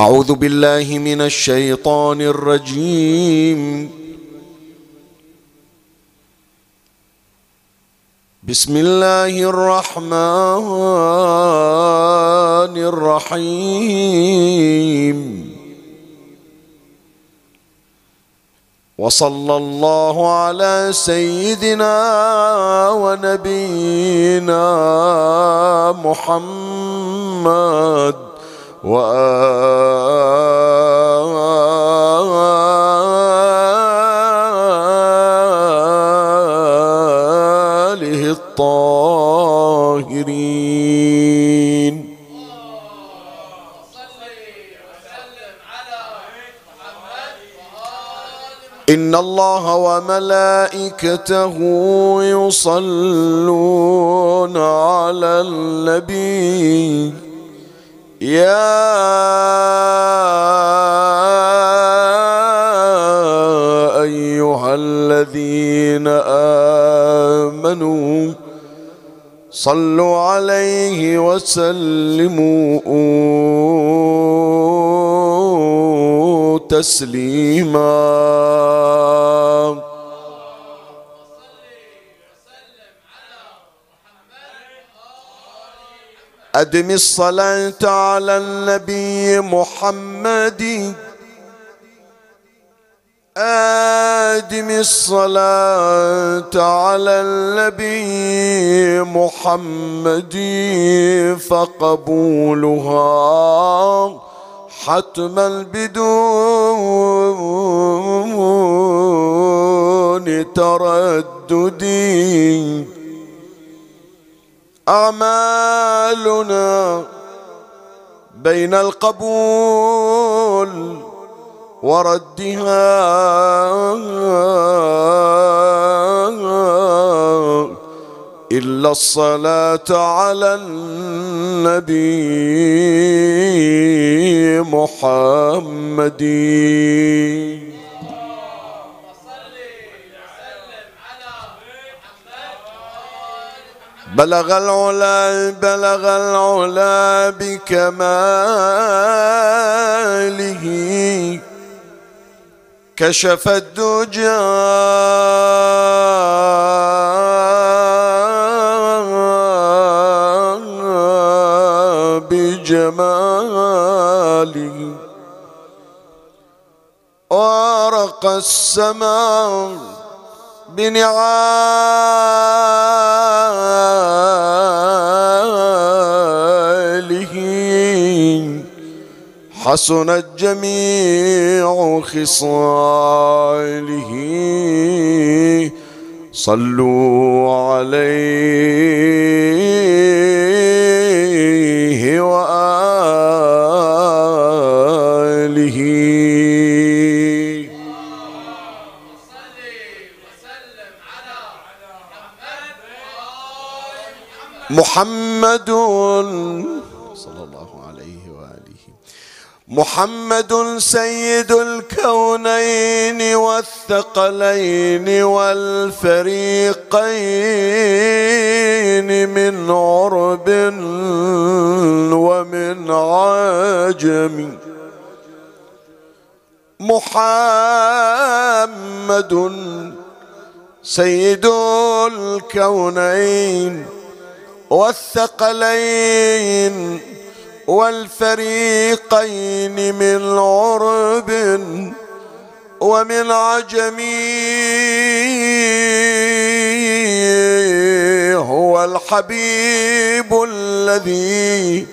أعوذ بالله من الشيطان الرجيم. بسم الله الرحمن الرحيم. وصلى الله على سيدنا ونبينا محمد وآله الطاهرين. إن الله وملائكته يصلون على النبي. يا أيها الذين آمنوا صلوا عليه وسلموا تسليما. أدم الصلاة على النبي محمد. آدم الصلاة على النبي محمد فقبولها حتما بدون تردد أعمالنا بين القبول وردها. إلا الصلاة على النبي محمد. بلغ العلا بلغ العلا بكماله. كشف الدجى. بجماله. وارق السماء بنعاله حسنت جميع خصاله. صلوا عليه وآله محمد صلى الله عليه وآله. محمد سيد الكونين والثقلين والفريقين من عرب ومن عجم. محمد سيد الكونين والثقلين والفريقين من عرب ومن عجم هو الحبيب الذي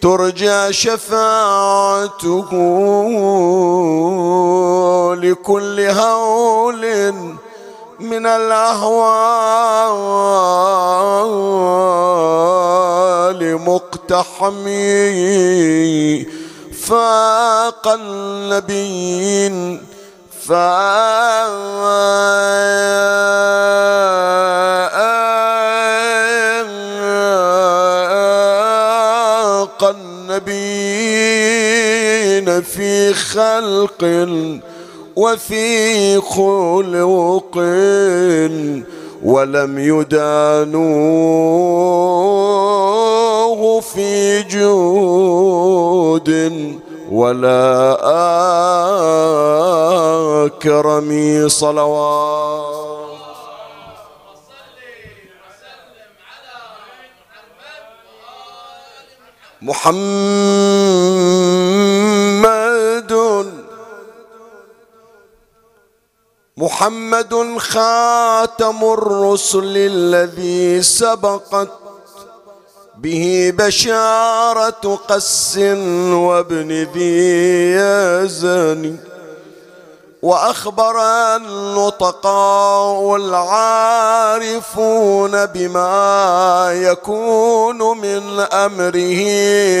ترجى شفاعته لكل هول من الأهوال مقتحمي فاق النبيين فاق النبيين في خلق وفي خلق ولم يدانوه في جود ولا أكرم صلوات. محمد محمد خاتم الرسل الذي سبقت به بشارة قس وابن ذي يزن وأخبر النطقاء العارفون بما يكون من أمره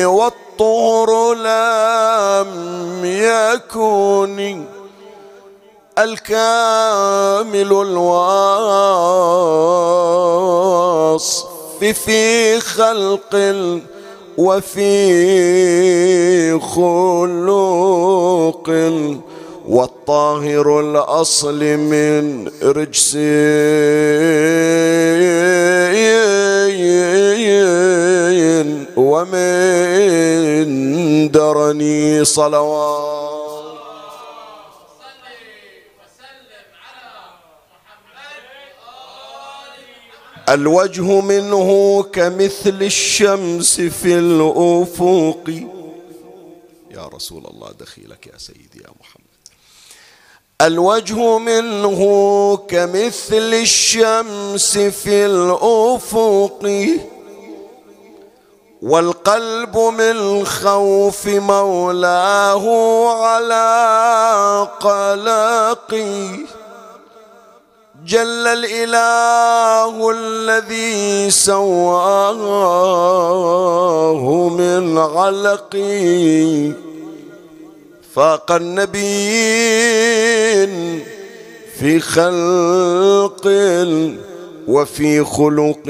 والطهر لم يكن. الكامل الواصف في خلق وفي خلق والطاهر الأصل من رجس ومن درني صلوات الوجه منه كمثل الشمس في الأفق. يا رسول الله دخيلك يا سيدي يا محمد. الوجه منه كمثل الشمس في الأفق. والقلب من خوف مولاه على قلقي. جل الإله الذي سواه من علقي فاق النبيين في خلق وفي خلق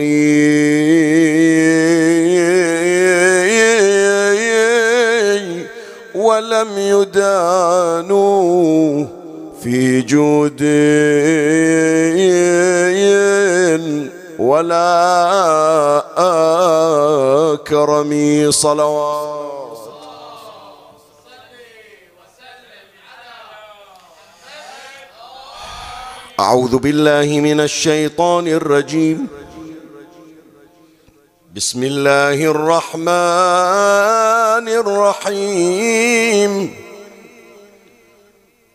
ولم يدانوا في جود ولا أكرم صلوات. أعوذ بالله من الشيطان الرجيم. بسم الله الرحمن الرحيم.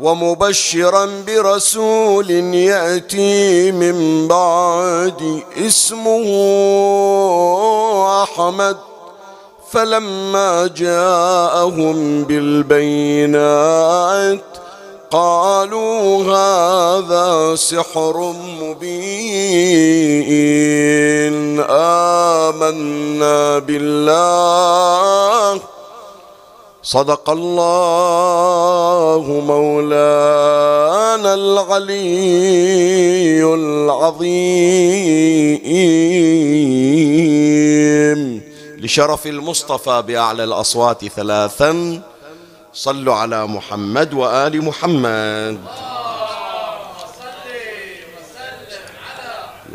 ومبشرا برسول يأتي من بعد اسمه أحمد. فلما جاءهم بالبينات قالوا هذا سحر مبين. آمنا بالله. صدق الله مولانا العلي العظيم. لشرف المصطفى بأعلى الأصوات ثلاثا. صلوا على محمد وآل محمد.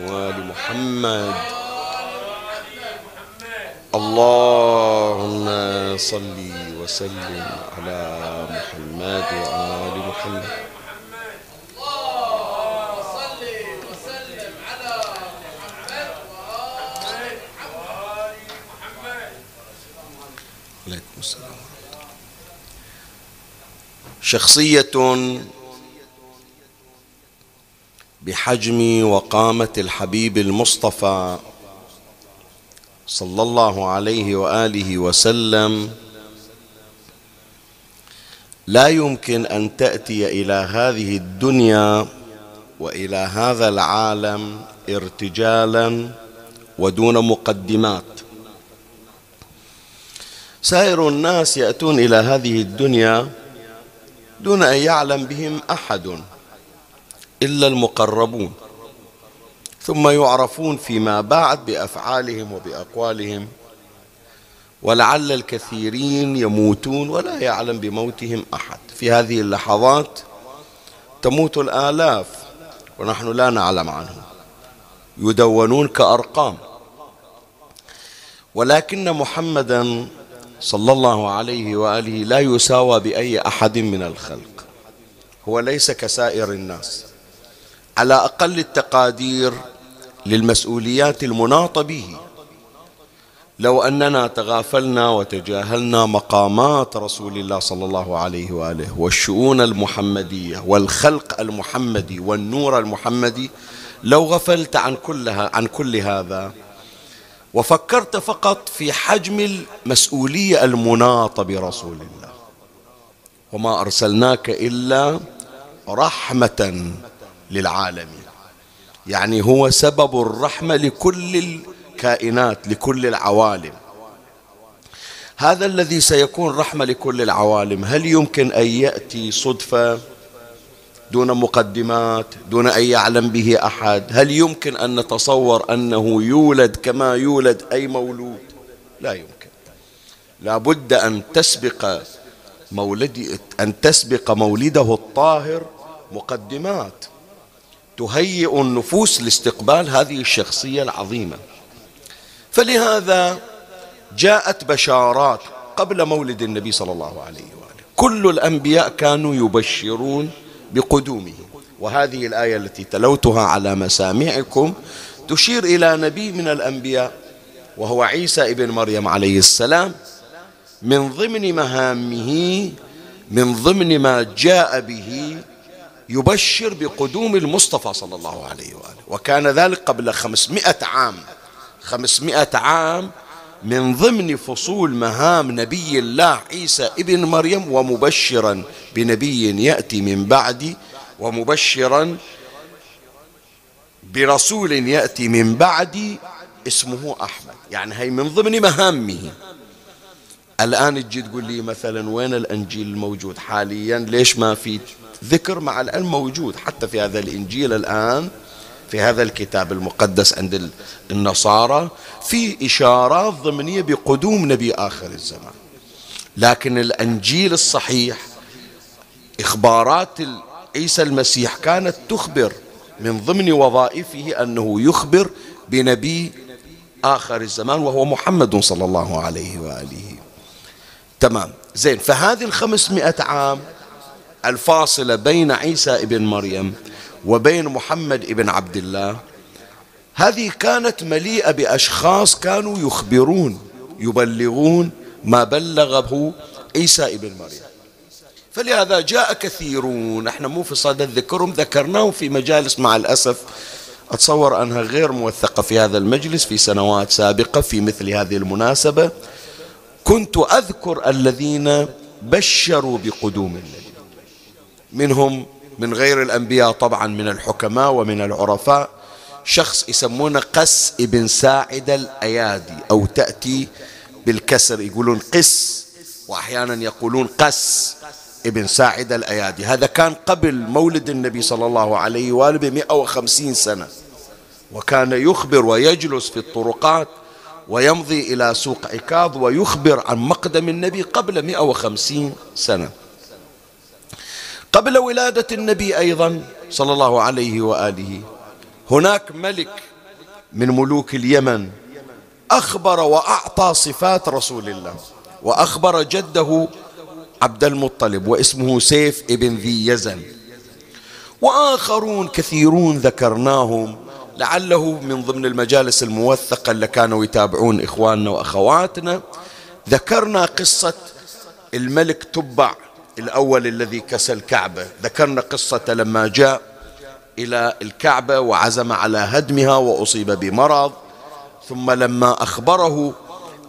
وآل محمد. اللهم صل وسلم على محمد وآل محمد. عليكم السلام شخصية بحجم وقامة الحبيب المصطفى صلى الله عليه وآله وسلم لا يمكن أن تأتي إلى هذه الدنيا وإلى هذا العالم ارتجالا ودون مقدمات. سائر الناس يأتون إلى هذه الدنيا دون أن يعلم بهم أحد إلا المقربون ثم يعرفون فيما بعد بأفعالهم وبأقوالهم. ولعل الكثيرين يموتون ولا يعلم بموتهم أحد. في هذه اللحظات تموت الآلاف ونحن لا نعلم عنهم. يدونون كأرقام. ولكن محمدا صلى الله عليه وآله لا يساوى بأي أحد من الخلق. هو ليس كسائر الناس. على أقل التقادير للمسؤوليات المناطة به. لو أننا تغافلنا وتجاهلنا مقامات رسول الله صلى الله عليه وآله والشؤون المحمدية والخلق المحمدي والنور المحمدي لو غفلت عن كلها عن كل هذا وفكرت فقط في حجم المسؤولية المناطة برسول الله وما أرسلناك إلا رحمة للعالمين. يعني هو سبب الرحمة لكل الكائنات لكل العوالم. هذا الذي سيكون رحمة لكل العوالم. هل يمكن أن يأتي صدفة دون مقدمات دون أن يعلم به أحد؟ هل يمكن أن نتصور أنه يولد كما يولد أي مولود؟ لا يمكن. لا بد أن تسبق مولد أن تسبق مولده الطاهر مقدمات تهيئ النفوس لاستقبال هذه الشخصية العظيمة. فلهذا جاءت بشارات قبل مولد النبي صلى الله عليه وآله. كل الأنبياء كانوا يبشرون بقدومه. وهذه الآية التي تلوتها على مسامعكم تشير إلى نبي من الأنبياء وهو عيسى ابن مريم عليه السلام من ضمن مهامه من ضمن ما جاء به يبشر بقدوم المصطفى صلى الله عليه وآله. وكان ذلك قبل خمسمائة عام. خمسمائة عام من ضمن فصول مهام نبي الله عيسى ابن مريم ومبشرا بنبي يأتي من بعدي ومبشرا برسول يأتي من بعدي اسمه أحمد. يعني هي من ضمن مهامه. الآن تجي تقول لي مثلا وين الأنجيل الموجود حاليا؟ ليش ما في ذكر مع العلم موجود؟ حتى في هذا الإنجيل الآن في هذا الكتاب المقدس عند النصارى في إشارات ضمنية بقدوم نبي آخر الزمان. لكن الأنجيل الصحيح إخبارات عيسى المسيح كانت تخبر من ضمن وظائفه أنه يخبر بنبي آخر الزمان وهو محمد صلى الله عليه وآله. تمام. زين فهذه الخمسمائة عام الفاصلة بين عيسى ابن مريم وبين محمد ابن عبد الله. هذه كانت مليئة بأشخاص كانوا يخبرون يبلغون ما بلغه عيسى ابن مريم. فلهذا جاء كثيرون إحنا مو في صدد ذكرهم ذكرناهم في مجالس مع الأسف. أتصور أنها غير موثقة في هذا المجلس في سنوات سابقة في مثل هذه المناسبة. كنت أذكر الذين بشروا بقدوم النبي. منهم من غير الأنبياء طبعا من الحكماء ومن العرفاء. شخص يسمونه قس ابن ساعد الأيادي أو تأتي بالكسر يقولون قس وأحيانا يقولون قس ابن ساعد الأيادي. هذا كان قبل مولد النبي صلى الله عليه وآله بمئة وخمسين سنة. وكان يخبر ويجلس في الطرقات ويمضي إلى سوق عكاظ ويخبر عن مقدم النبي قبل مئة وخمسين سنة. قبل ولادة النبي أيضا صلى الله عليه وآله. هناك ملك من ملوك اليمن أخبر وأعطى صفات رسول الله وأخبر جده عبد المطلب واسمه سيف ابن ذي يزن. وآخرون كثيرون ذكرناهم لعله من ضمن المجالس الموثقة اللي كانوا يتابعون إخواننا وأخواتنا. ذكرنا قصة الملك تبع الأول الذي كسى الكعبة. ذكرنا قصة لما جاء إلى الكعبة وعزم على هدمها وأصيب بمرض. ثم لما أخبره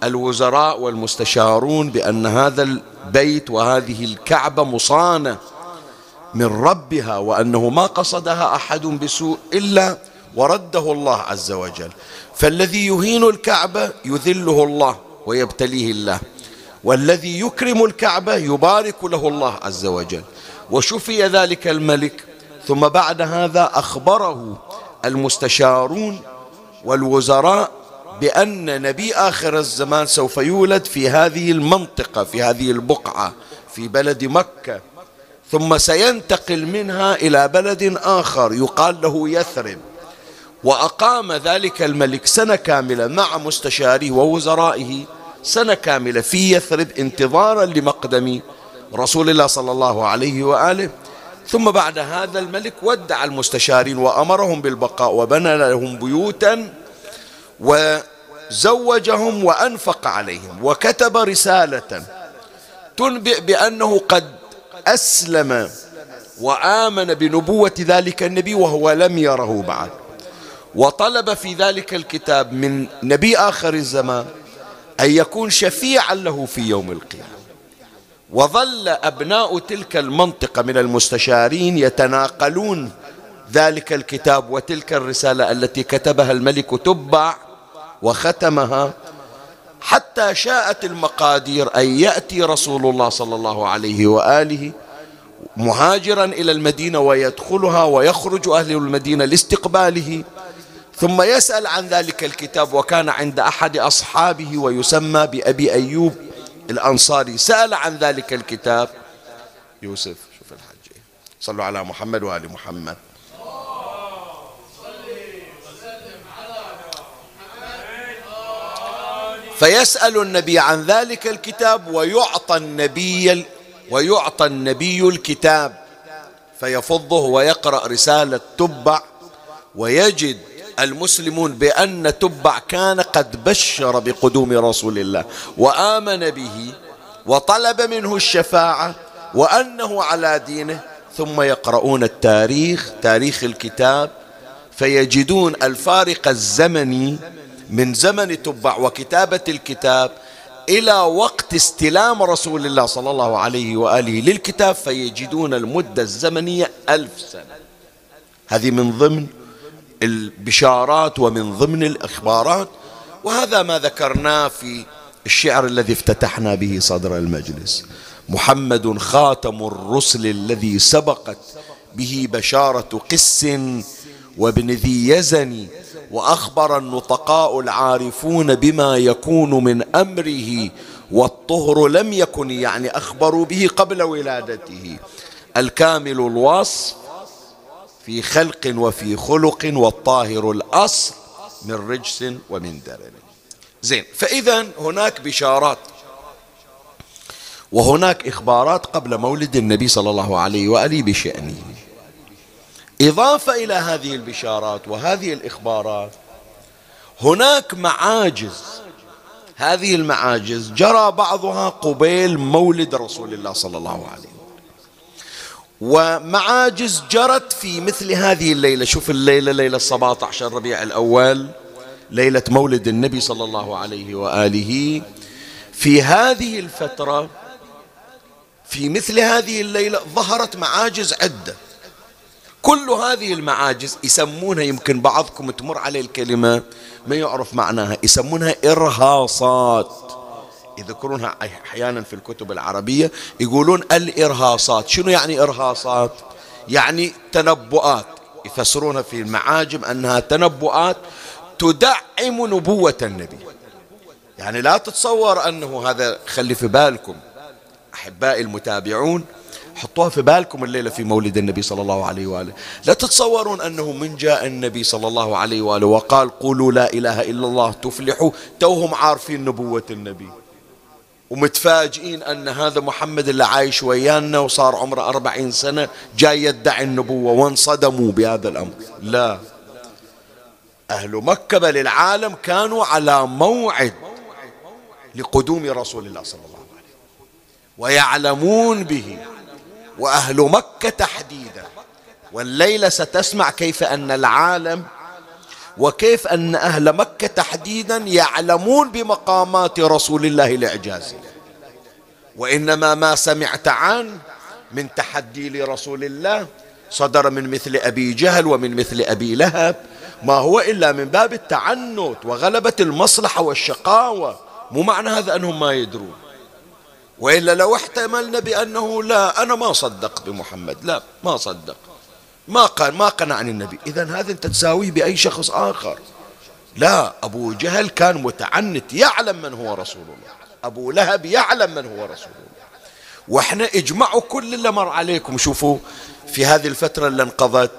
الوزراء والمستشارون بأن هذا البيت وهذه الكعبة مصانة من ربها وأنه ما قصدها أحد بسوء إلا ورده الله عز وجل. فالذي يهين الكعبة يذله الله ويبتليه الله. والذي يكرم الكعبة يبارك له الله عز وجل. وشفي ذلك الملك ثم بعد هذا أخبره المستشارون والوزراء بأن نبي آخر الزمان سوف يولد في هذه المنطقة في هذه البقعة في بلد مكة. ثم سينتقل منها إلى بلد آخر يقال له يثرب. وأقام ذلك الملك سنة كاملة مع مستشاريه ووزرائه سنة كاملة في يثرب انتظارا لمقدم رسول الله صلى الله عليه وآله. ثم بعد هذا الملك ودع المستشارين وأمرهم بالبقاء وبنى لهم بيوتا وزوجهم وأنفق عليهم وكتب رسالة تنبئ بأنه قد أسلم وآمن بنبوة ذلك النبي وهو لم يره بعد. وطلب في ذلك الكتاب من نبي آخر الزمان أن يكون شفيعا له في يوم القيامة. وظل أبناء تلك المنطقة من المستشارين يتناقلون ذلك الكتاب وتلك الرسالة التي كتبها الملك تبع وختمها حتى شاءت المقادير أن يأتي رسول الله صلى الله عليه وآله مهاجرا إلى المدينة ويدخلها ويخرج أهل المدينة لاستقباله. ثم يسأل عن ذلك الكتاب وكان عند أحد أصحابه ويسمى بأبي أيوب الأنصاري. سأل عن ذلك الكتاب. يوسف شوف الحج صلوا على محمد وآل محمد. فيسأل النبي عن ذلك الكتاب ويعطى النبي ويعطى النبي الكتاب. فيفضه ويقرأ رسالة تبع ويجد المسلمون بأن تبع كان قد بشر بقدوم رسول الله وآمن به وطلب منه الشفاعة وأنه على دينه ثم يقرؤون التاريخ تاريخ الكتاب فيجدون الفارق الزمني من زمن تبع وكتابة الكتاب إلى وقت استلام رسول الله صلى الله عليه وآله للكتاب فيجدون المدة الزمنية ألف سنة. هذه من ضمن البشارات ومن ضمن الإخبارات وهذا ما ذكرناه في الشعر الذي افتتحنا به صدر المجلس. محمد خاتم الرسل الذي سبقت به بشارة قس وابن ذي يزن وأخبر النطقاء العارفون بما يكون من أمره والطهر لم يكن يعني أخبروا به قبل ولادته. الكامل الوصف في خلق وفي خلق والطاهر الأصل من رجس ومن درن. زين فإذا هناك بشارات. وهناك إخبارات قبل مولد النبي صلى الله عليه وآله بشأنه. إضافة إلى هذه البشارات وهذه الإخبارات هناك معاجز. هذه المعاجز جرى بعضها قبيل مولد رسول الله صلى الله عليه وسلم. ومعاجز جرت في مثل هذه الليلة. شوف الليلة ليلة 17 ربيع الأول ليلة مولد النبي صلى الله عليه وآله. في هذه الفترة في مثل هذه الليلة ظهرت معاجز عدة. كل هذه المعاجز يسمونها يمكن بعضكم تمر عليه الكلمة ما يعرف معناها يسمونها إرهاصات. يذكرونها أحيانا في الكتب العربية يقولون الإرهاصات. شنو يعني إرهاصات؟ يعني تنبؤات. يفسرونها في المعاجم أنها تنبؤات تدعم نبوة النبي. يعني لا تتصور أنه هذا خلي في بالكم. أحبائي المتابعون حطوها في بالكم الليلة في مولد النبي صلى الله عليه وآله. لا تتصورون أنه من جاء النبي صلى الله عليه وآله وقال قولوا لا إله إلا الله تفلحوا توهم عارفين نبوة النبي. ومتفاجئين أن هذا محمد اللي عايش ويانا وصار عمره أربعين سنة جاي يدعي النبوة وانصدموا بهذا الأمر. لا. أهل مكة بل العالم كانوا على موعد لقدوم رسول الله صلى الله عليه وسلم. ويعلمون به. وأهل مكة تحديدا. والليلة ستسمع كيف أن العالم وكيف أن أهل مكة تحديدا يعلمون بمقامات رسول الله الإعجازية وإنما ما سمعت عنه من تحدي لرسول الله صدر من مثل أبي جهل ومن مثل أبي لهب ما هو إلا من باب التعنت وغلبة المصلحة والشقاوة. مو معنى هذا أنهم ما يدرون. وإلا لو احتملنا بأنه لا أنا ما صدق بمحمد لا ما صدق. ما قال ما قنعني النبي. إذا هذا أنت تساويه بأي شخص آخر. لا أبو جهل كان متعنت يعلم من هو رسول الله. أبو لهب يعلم من هو رسول الله. وإحنا اجمعوا كل اللي مر عليكم. شوفوا في هذه الفترة اللي انقضت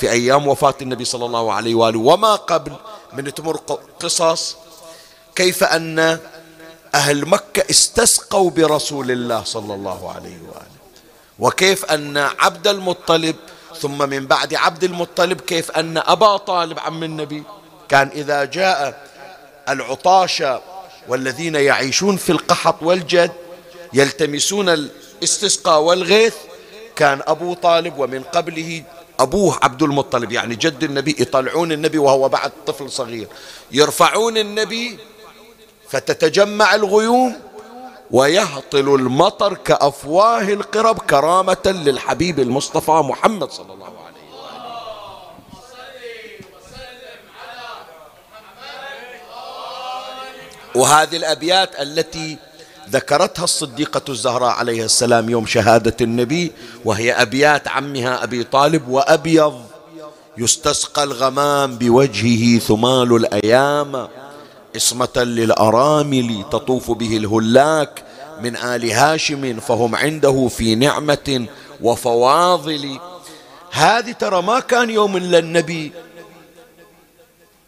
في أيام وفاة النبي صلى الله عليه وآله وما قبل من تمر قصص كيف أن أهل مكة استسقوا برسول الله صلى الله عليه وآله. وكيف أن عبد المطلب ثم من بعد عبد المطلب كيف أن أبا طالب عم النبي كان إذا جاء العطاشة والذين يعيشون في القحط والجد يلتمسون الاستسقاء والغيث كان أبو طالب ومن قبله أبوه عبد المطلب يعني جد النبي يطلعون النبي وهو بعد طفل صغير يرفعون النبي فتتجمع الغيوم ويهطل المطر كأفواه القرب كرامة للحبيب المصطفى محمد صلى الله عليه وآله. وهذه الأبيات التي ذكرتها الصديقة الزهراء عليها السلام يوم شهادة النبي وهي أبيات عمها أبي طالب وأبيض يستسقى الغمام بوجهه ثمال الأيام. عصمة للأرامل تطوف به الهلاك من آل هاشم فهم عنده في نعمة وفواضل. هذه ترى ما كان يوم إلا النبي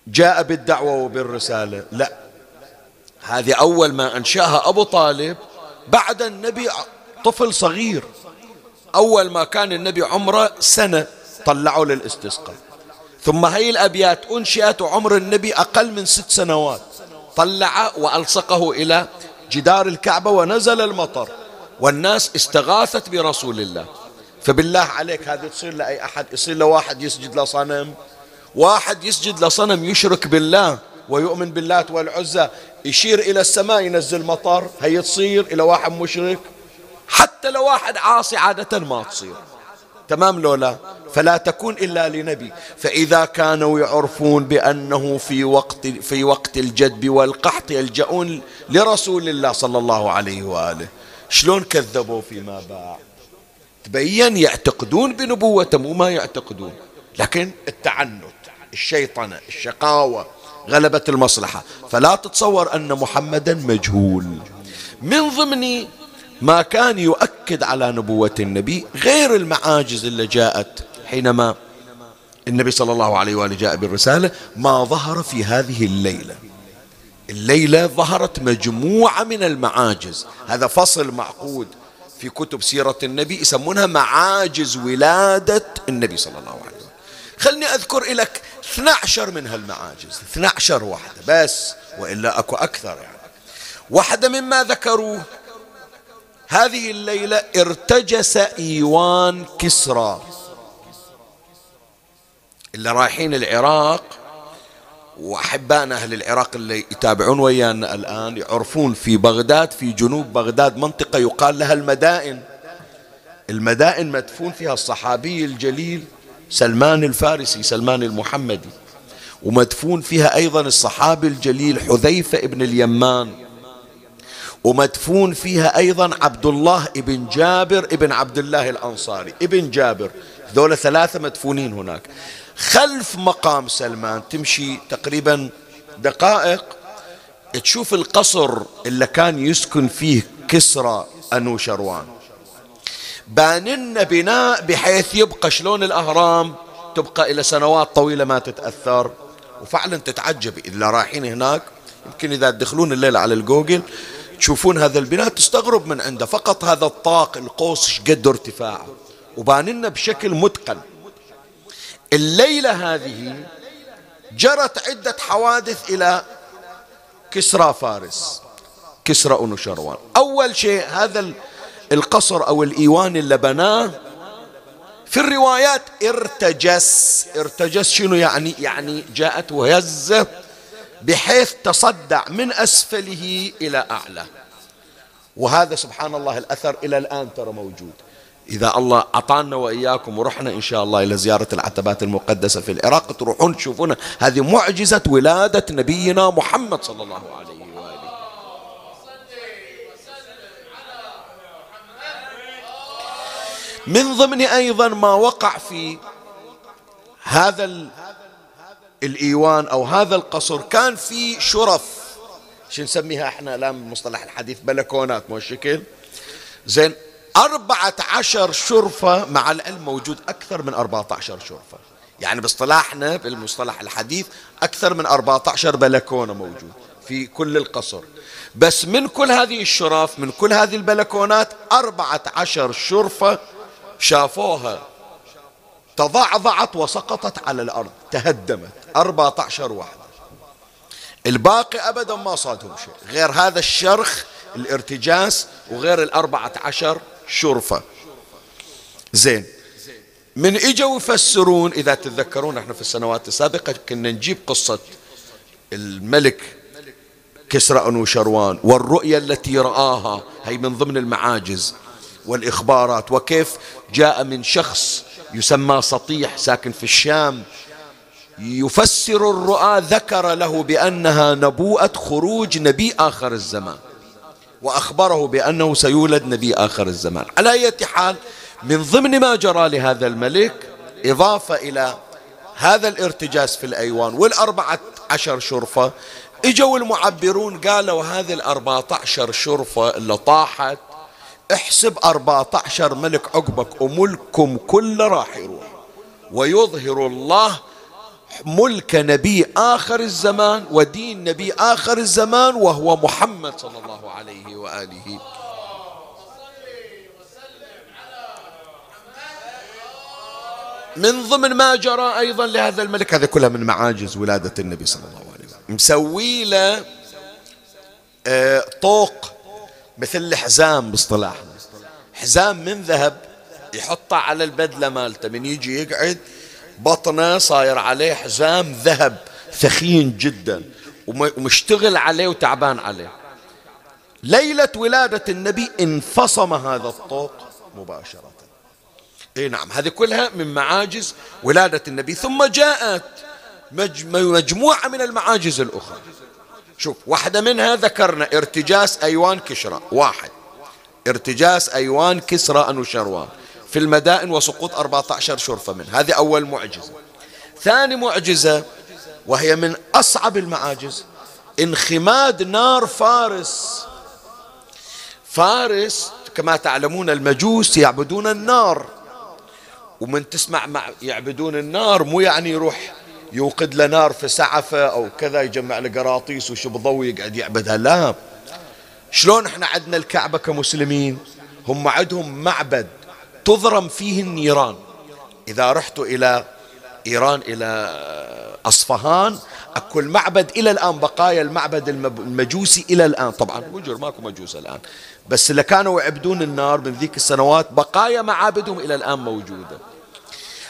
جاء بالدعوة وبالرسالة. لا هذه أول ما أنشأها أبو طالب بعد النبي طفل صغير. أول ما كان النبي عمره سنة طلعوا للاستسقاء. ثم هي الأبيات أنشئت وعمر النبي أقل من ست سنوات. طلع وألصقه إلى جدار الكعبة ونزل المطر. والناس استغاثت برسول الله. فبالله عليك هذه تصير لأي أحد. يصير لواحد يسجد لصنم. واحد يسجد لصنم يشرك بالله ويؤمن باللات والعزى يشير إلى السماء ينزل مطر. هي تصير إلى واحد مشرك. حتى لو واحد عاصي عادة ما تصير. تمام لولا؟ فلا تكون إلا لنبي. فإذا كانوا يعرفون بأنه في وقت في وقت الجدب والقحط يلجؤون لرسول الله صلى الله عليه وآله. شلون كذبوا فيما بعد تبين يعتقدون بنبوته مو ما يعتقدون. لكن التعنت الشيطنة الشقاوة غلبة المصلحة. فلا تتصور أن محمدا مجهول. من ضمن ما كان يؤكد على نبوة النبي غير المعاجز اللي جاءت حينما النبي صلى الله عليه وآله جاء بالرسالة ما ظهر في هذه الليلة. الليلة ظهرت مجموعة من المعاجز. هذا فصل معقود في كتب سيرة النبي يسمونها معاجز ولادة النبي صلى الله عليه وسلم خلني أذكر لك 12 من هالمعاجز 12 واحدة بس وإلا أكو أكثر يعني. واحدة مما ذكروه هذه الليلة ارتجس إيوان كسرى. اللي رايحين العراق وأحبائنا أهل العراق اللي يتابعون ويانا الآن يعرفون في بغداد في جنوب بغداد منطقة يقال لها المدائن. المدائن مدفون فيها الصحابي الجليل سلمان الفارسي سلمان المحمدي. ومدفون فيها أيضا الصحابي الجليل حذيفة ابن اليمان. ومدفون فيها أيضا عبد الله ابن جابر ابن عبد الله الأنصاري. ابن جابر ذولا ثلاثة مدفونين هناك. خلف مقام سلمان تمشي تقريبا دقائق تشوف القصر اللي كان يسكن فيه كسرى أنوشروان باننا بناء بحيث يبقى شلون الأهرام تبقى إلى سنوات طويلة ما تتأثر. وفعلا تتعجب إذا رايحين هناك. يمكن إذا تدخلون الليلة على الجوجل تشوفون هذا البناء تستغرب من عنده. فقط هذا الطاق القوس قد ارتفاعه. وباننا بشكل متقن. الليلة هذه جرت عدة حوادث إلى كسرى فارس. كسرى أنوشروان أول شيء هذا القصر أو الإيوان اللي بناه في الروايات ارتجس. ارتجس شنو يعني؟ يعني جاءته هزة بحيث تصدع من أسفله إلى أعلى. وهذا سبحان الله الأثر إلى الآن ترى موجود. إذا الله أعطانا وإياكم ورحنا إن شاء الله إلى زيارة العتبات المقدسة في العراق تروحون تشوفون هذه معجزة ولادة نبينا محمد صلى الله عليه وآله. من ضمن أيضا ما وقع في هذا الإيوان أو هذا القصر كان في شرف. شو نسميها إحنا الآن بمصطلح الحديث؟ بلكونات مو الشكل زين أربعة عشر شرفة مع العلم موجود أكثر من أربعة عشر شرفة. يعني باصطلاحنا بالمصطلح الحديث أكثر من أربعة عشر بلكونة موجود في كل القصر. بس من كل هذه الشرف من كل هذه البلكونات أربعة عشر شرفة شافوها. تضعضعت وسقطت على الأرض تهدمت. أربعة عشر واحدة الباقي أبدا ما صادهم شيء غير هذا الشرخ الارتجاس وغير الأربعة عشر شرفة. زين. من إجوا يفسرون إذا تتذكرون إحنا في السنوات السابقة كنا نجيب قصة الملك كسرى أنوشروان والرؤيا التي رآها هي من ضمن المعاجز والإخبارات وكيف جاء من شخص يسمى سطيح ساكن في الشام يفسر الرؤى ذكر له بأنها نبوءة خروج نبي آخر الزمان وأخبره بأنه سيولد نبي آخر الزمان. على أي حال من ضمن ما جرى لهذا الملك إضافة إلى هذا الارتجاس في الأيوان والأربعة عشر شرفة. إجوا المعبرون قالوا هذه الأربعة عشر شرفة اللي طاحت احسب أربعة عشر ملك عقبك وملككم كله راح يروح. ويظهر الله ملك نبي آخر الزمان ودين نبي آخر الزمان وهو محمد صلى الله عليه وآله. من ضمن ما جرى أيضا لهذا الملك هذا كلها من معاجز ولادة النبي صلى الله عليه وسلم. مسوي له آه، طوق مثل الحزام باصطلاحنا حزام من ذهب يحطه على البدلة مالته. من يجي يقعد بطنه صاير عليه حزام ذهب ثخين جدا ومشتغل عليه وتعبان عليه. ليلة ولادة النبي انفصم هذا الطوق مباشرة. إي نعم هذه كلها من معاجز ولادة النبي. ثم جاءت مجموعة من المعاجز الأخرى. شوف واحدة منها ذكرنا ارتجاس أيوان كشرى واحد. ارتجاس أيوان كسرى أنوشروان في المدائن وسقوط 14 شرفة منه هذه أول معجزة. ثاني معجزة وهي من أصعب المعاجز. انخماد نار فارس. فارس كما تعلمون المجوس يعبدون النار. ومن تسمع مع يعبدون النار مو يعني يروح يوقد له نار في سعفة أو كذا يجمع له قراطيس وشب ضوي يقعد يعبدها لا شلون إحنا عندنا الكعبة كمسلمين؟ هم عندهم معبد تضرم فيه النيران. إذا رحت إلى إيران إلى أصفهان أكو المعبد إلى الآن بقايا المعبد المجوسي إلى الآن. طبعا وجر ماكو مجوس الآن. بس اللي كانوا يعبدون النار من ذيك السنوات بقايا معابدهم إلى الآن موجودة.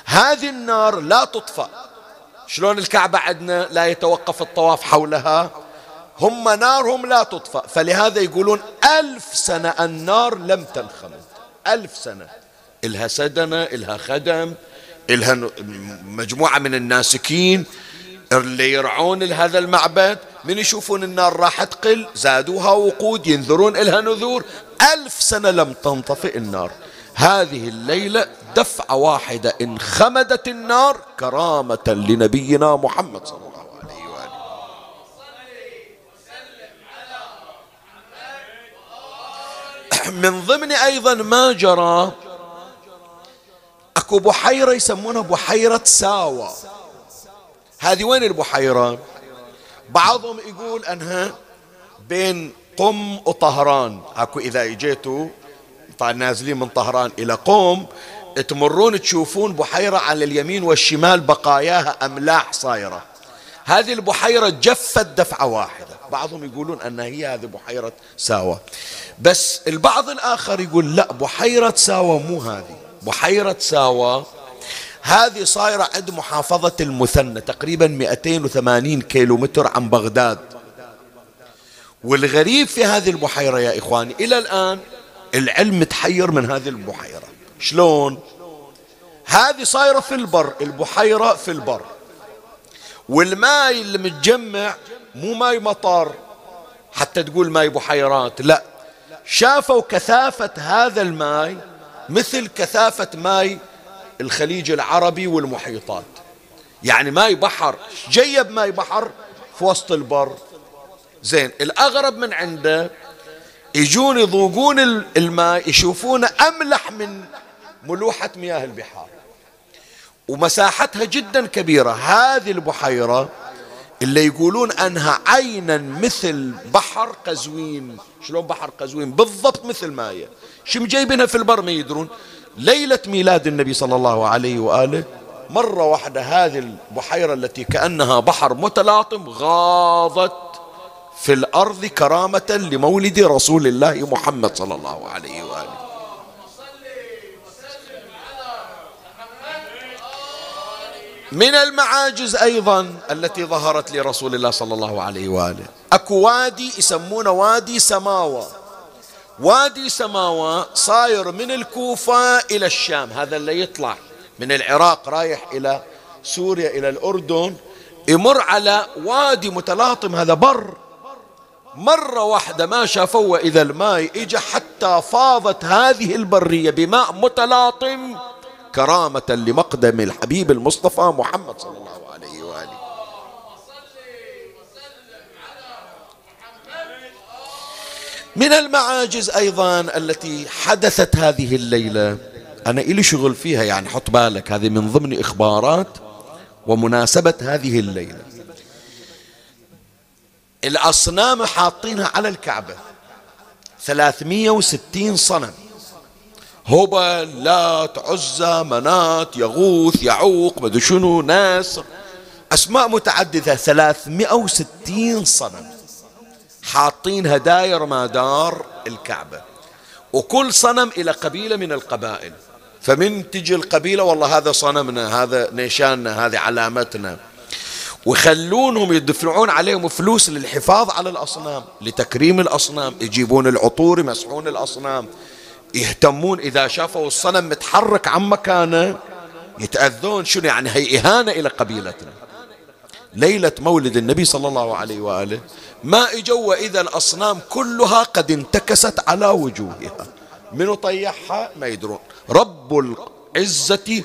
هذه النار لا تطفأ شلون الكعبة عندنا لا يتوقف الطواف حولها؟ هم نارهم لا تطفأ فلهذا يقولون ألف سنة النار لم تنخمد. ألف سنة. إلها سدنة إلها خدم إلها مجموعة من الناسكين اللي يرعون لهذا المعبد. من يشوفون النار راح تقل زادوها وقود ينذرون إلها نذور. ألف سنة لم تنطفئ النار. هذه الليلة دفعة واحدة انخمدت النار كرامة لنبينا محمد صلى الله عليه وآله. من ضمن أيضا ما جرى أكو بحيرة يسمونها بحيرة ساوى هذه وين البحيرة؟ بعضهم يقول أنها بين قم وطهران. أكو إذا إجيتوا نازلين من طهران إلى قم تمرون تشوفون بحيرة على اليمين والشمال بقاياها أملاح صايرة. هذه البحيرة جفت دفعة واحدة. بعضهم يقولون أن هي هذه بحيرة ساوى بس البعض الآخر يقول لا بحيرة ساوى مو هذه. بحيرة ساوى هذه صايرة عند محافظة المثنى تقريبا 280 كيلو متر عن بغداد. والغريب في هذه البحيرة يا إخواني إلى الآن العلم متحير من هذه البحيرة. شلون؟ هذه صايرة في البر البحيرة في البر. والماء اللي متجمع مو ماي مطر حتى تقول ماي بحيرات لا. شافوا كثافة هذا الماء مثل كثافة ماي الخليج العربي والمحيطات. يعني ماي بحر جيب ماي بحر؟ في وسط البر. زين الأغرب من عنده يجون يذوقون الماء يشوفون أملح من ملوحة مياه البحار. ومساحتها جدا كبيرة. هذه البحيرة اللي يقولون أنها عينا مثل بحر قزوين. شلون بحر قزوين؟ بالضبط مثل مايه شو مجيبينها في البر ما يدرون؟ ليلة ميلاد النبي صلى الله عليه وآله. مرة واحدة هذه البحيرة التي كأنها بحر متلاطم غاضت في الأرض كرامة لمولد رسول الله محمد صلى الله عليه وآله. من المعاجز أيضا التي ظهرت لرسول الله صلى الله عليه وآله. أكو وادي يسمونه وادي سماوة. وادي سماوة صاير من الكوفة إلى الشام هذا اللي يطلع من العراق رايح إلى سوريا إلى الأردن يمر على وادي متلاطم هذا بر. مرة واحدة ما شافوا إذا الماء إجا حتى فاضت هذه البرية بماء متلاطم. كرامة لمقدم الحبيب المصطفى محمد صلى الله عليه وآله. من المعاجز أيضا التي حدثت هذه الليلة. أنا إلي شغل فيها يعني حط بالك. هذه من ضمن إخبارات ومناسبة هذه الليلة. الأصنام حاطينها على الكعبة. 360 صنم. هبل لات عزة منات يغوث يعوق مدري شنو ناس أسماء متعددة 360 صنم. حاطين هداير مدار الكعبة. وكل صنم إلى قبيلة من القبائل. فمن تجي القبيلة والله هذا صنمنا هذا نيشاننا هذه علامتنا. ويخلونهم يدفعون عليهم فلوس للحفاظ على الأصنام لتكريم الأصنام يجيبون العطور يمسحون الأصنام. يهتمون إذا شافوا الصنم متحرك عن مكانه يتأذون شنو يعني؟ هي إهانة إلى قبيلتنا. ليلة مولد النبي صلى الله عليه وآله ما إجوا إذا الأصنام كلها قد انتكست على وجوهها. من طيحها؟ ما يدرون. رب العزة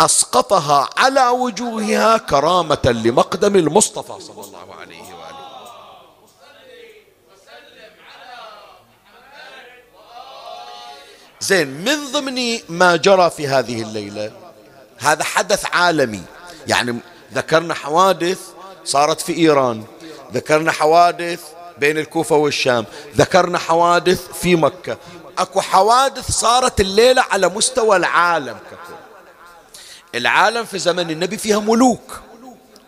أسقطها على وجوهها كرامة لمقدم المصطفى صلى الله عليه وآله. زين من ضمن ما جرى في هذه الليلة هذا حدث عالمي. يعني ذكرنا حوادث صارت في إيران ذكرنا حوادث بين الكوفة والشام ذكرنا حوادث في مكة. أكو حوادث صارت الليلة على مستوى العالم ككل. العالم في زمن النبي فيها ملوك.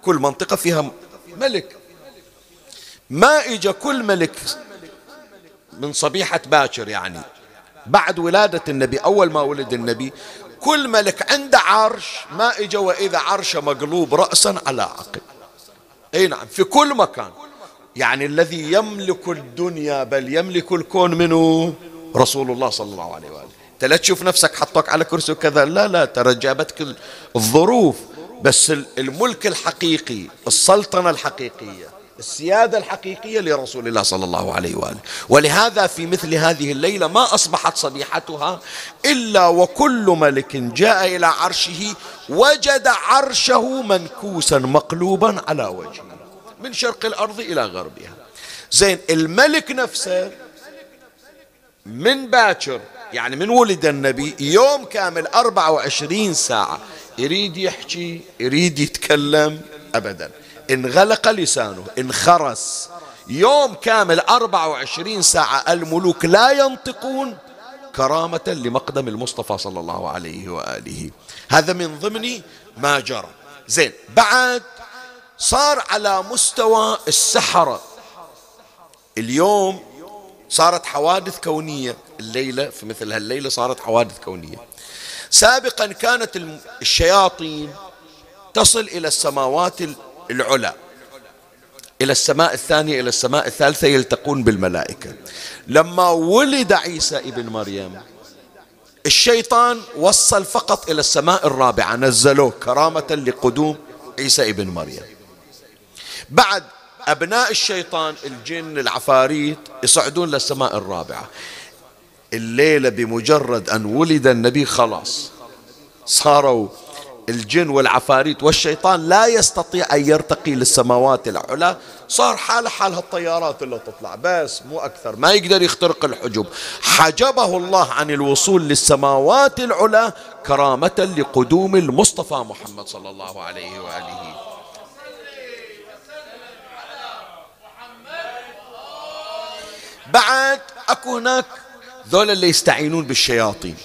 كل منطقة فيها ملك. ما إجا كل ملك من صبيحة باكر يعني. بعد ولادة النبي أول ما ولد النبي كل ملك عنده عرش ما إجا وإذا عرشه مقلوب رأسا على عقب. أي نعم في كل مكان. يعني الذي يملك الدنيا بل يملك الكون منه رسول الله صلى الله عليه وآله. أنت لا تشوف نفسك حطوك على كرسي وكذا. لا لا ترى جابتك الظروف. بس الملك الحقيقي السلطنة الحقيقية. السيادة الحقيقية لرسول الله صلى الله عليه وآله. ولهذا في مثل هذه الليلة ما أصبحت صبيحتها إلا وكل ملك جاء إلى عرشه وجد عرشه منكوسا مقلوبا على وجهه من شرق الأرض إلى غربها. زين الملك نفسه من باكر يعني من ولد النبي يوم كامل 24 ساعة يريد يحكي يريد يتكلم أبدا. انغلق لسانه انخرس. يوم كامل 24 ساعة الملوك لا ينطقون كرامة لمقدم المصطفى صلى الله عليه وآله. هذا من ضمن ما جرى. زين بعد صار على مستوى السحرة. اليوم صارت حوادث كونية. الليلة في مثل هالليلة صارت حوادث كونية. سابقا كانت الشياطين تصل إلى السماوات العلى إلى السماء الثانية إلى السماء الثالثة يلتقون بالملائكة. لما ولد عيسى ابن مريم الشيطان وصل فقط إلى السماء الرابعة نزلوه كرامة لقدوم عيسى ابن مريم. بعد أبناء الشيطان الجن العفاريت يصعدون للسماء الرابعة. الليلة بمجرد أن ولد النبي خلاص. صاروا الجن والعفاريت والشيطان لا يستطيع أن يرتقي للسماوات العلى. صار حال حال هالطيارات اللي تطلع بس مو أكثر ما يقدر يخترق الحجب حجبه الله عن الوصول للسماوات العلى كرامة لقدوم المصطفى محمد صلى الله عليه وآله. بعد أكو هناك ذول اللي يستعينون بالشياطين.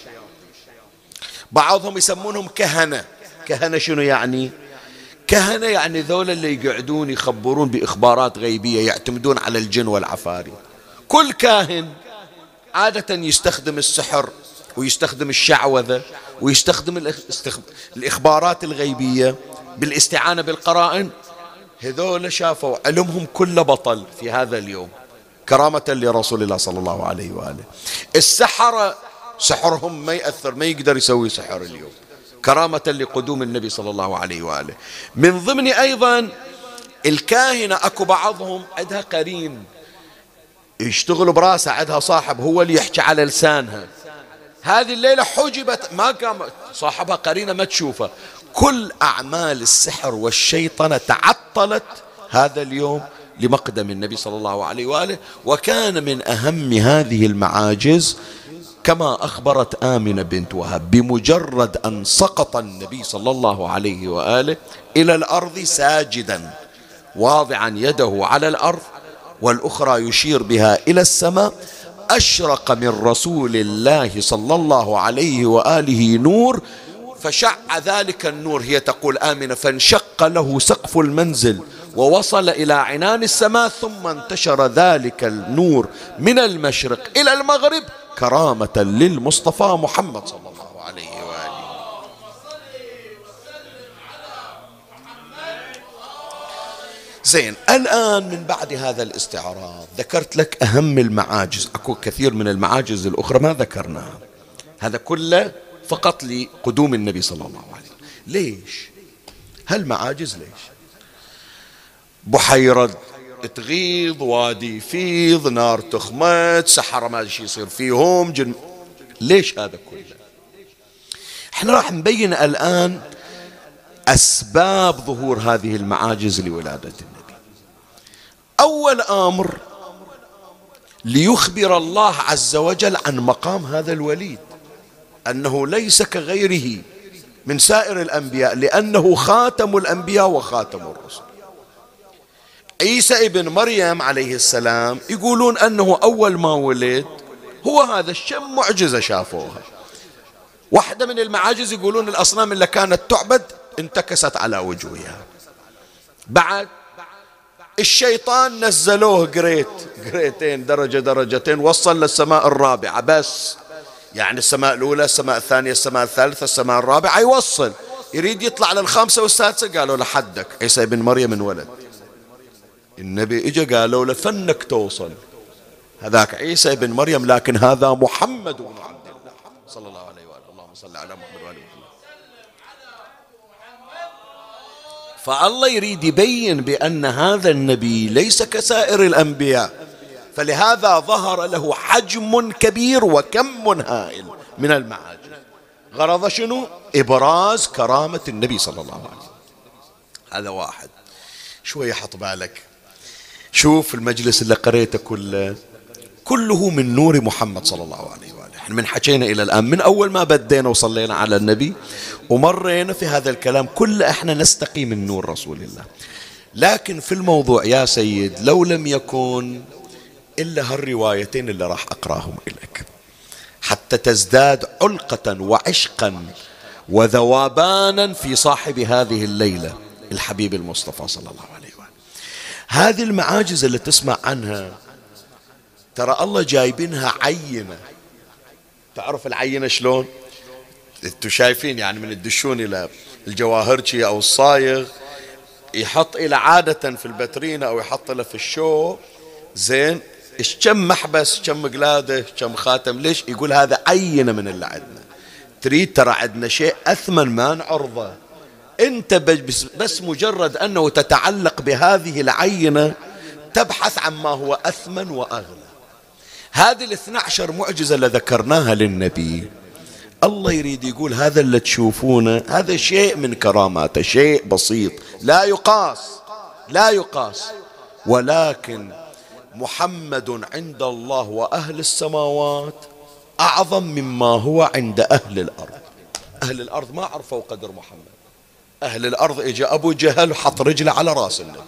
بعضهم يسمونهم كهنة. كهنة شنو يعني؟ كهنة يعني ذولا اللي يقعدون يخبرون بإخبارات غيبية يعتمدون على الجن والعفاريت كل كاهن عادة يستخدم السحر ويستخدم الشعوذة ويستخدم الإخبارات الغيبية بالاستعانة بالقرائن. هذول شافوا علمهم كله بطل في هذا اليوم. كرامة لرسول الله صلى الله عليه وآله. السحرة سحرهم ما يأثر ما يقدر يسوي سحر اليوم. كرامة لقدوم النبي صلى الله عليه وآله. من ضمن أيضا الكاهنة أكو بعضهم عندها قرين. يشتغلوا براسها عندها صاحب هو اللي يحكي على لسانها. هذه الليلة حجبت ما قام صاحبها قرينة ما تشوفه كل أعمال السحر والشيطنة تعطلت هذا اليوم لمقدم النبي صلى الله عليه وآله. وكان من أهم هذه المعاجز كما أخبرت آمنة بنت وهب بمجرد أن سقط النبي صلى الله عليه وآله إلى الأرض ساجدا واضعا يده على الأرض والأخرى يشير بها إلى السماء أشرق من رسول الله صلى الله عليه وآله نور فشع ذلك النور. هي تقول آمنة فانشق له سقف المنزل. ووصل إلى عنان السماء ثم انتشر ذلك النور من المشرق إلى المغرب كرامة للمصطفى محمد صلى الله عليه وآله. زين الآن من بعد هذا الاستعراض ذكرت لك أهم المعاجز أكو كثير من المعاجز الأخرى ما ذكرناها. هذا كله فقط لقدوم النبي صلى الله عليه وسلم. ليش؟ هالمعاجز ليش؟ بحيرة تغيض وادي يفيض نار تخمت سحرة ما شي يصير فيهم جن ليش هذا كله؟ إحنا راح نبين الآن أسباب ظهور هذه المعاجز لولادة النبي. أول أمر ليخبر الله عز وجل عن مقام هذا الوليد أنه ليس كغيره من سائر الأنبياء لأنه خاتم الأنبياء وخاتم الرسل. عيسى ابن مريم عليه السلام يقولون أنه أول ما ولد هو هذا الشم معجزة شافوها. واحدة من المعاجز يقولون الأصنام اللي كانت تعبد انتكست على وجوهها. بعد الشيطان نزلوه قريت قريتين درجة درجتين وصل للسماء الرابعة بس. يعني السماء الأولى السماء الثانية السماء الثالثة السماء الرابعة يوصل. يريد يطلع للخامسة والسادسة قالوا لحدك عيسى بن مريم انولد. النبي اجى قالوا له فنك توصل. هذاك عيسى بن مريم لكن هذا محمد بن عبد الله. صلى الله عليه وآله. اللهم صل على محمد وآله فالله يريد يبين بأن هذا النبي ليس كسائر الأنبياء. فلهذا ظهر له حجم كبير وكم هائل من المعاجم. غرض شنو؟ إبراز كرامة النبي صلى الله عليه وسلم. هذا واحد. شوية حط بالك. شوف المجلس اللي قريته كله كله من نور محمد صلى الله عليه وآله. إحنا من حكينا إلى الآن من أول ما بدينا وصلينا على النبي ومرينا في هذا الكلام كله إحنا نستقي من نور رسول الله. لكن في الموضوع يا سيد لو لم يكن إلا هالروايتين اللي راح أقراهم لك حتى تزداد علقة وعشقا وذوبانا في صاحب هذه الليلة الحبيب المصطفى صلى الله عليه وآله هذه المعاجز اللي تسمع عنها. ترى الله جايبينها عينة. تعرف العينة شلون؟ أنتم شايفين يعني من الدشون إلى الجواهرجي أو الصايغ يحط إلى عادة في البترينة أو يحط له في الشو. زين إيش كم محبس كم قلادة كم خاتم ليش؟ يقول هذا عينة من اللي عندنا. تريد ترى عندنا شيء أثمن ما نعرضه. أنت بس, بس مجرد أنه تتعلق بهذه العينة تبحث عن ما هو أثمن وأغلى هذه الاثنى عشر معجزة اللي ذكرناها للنبي الله يريد يقول هذا اللي تشوفونه هذا شيء من كراماته شيء بسيط لا يقاس لا يقاس. ولكن محمد عند الله وأهل السماوات أعظم مما هو عند أهل الأرض. أهل الأرض ما عرفوا قدر محمد. أهل الأرض اجى أبو جهل وحط رجله على رأس النبي.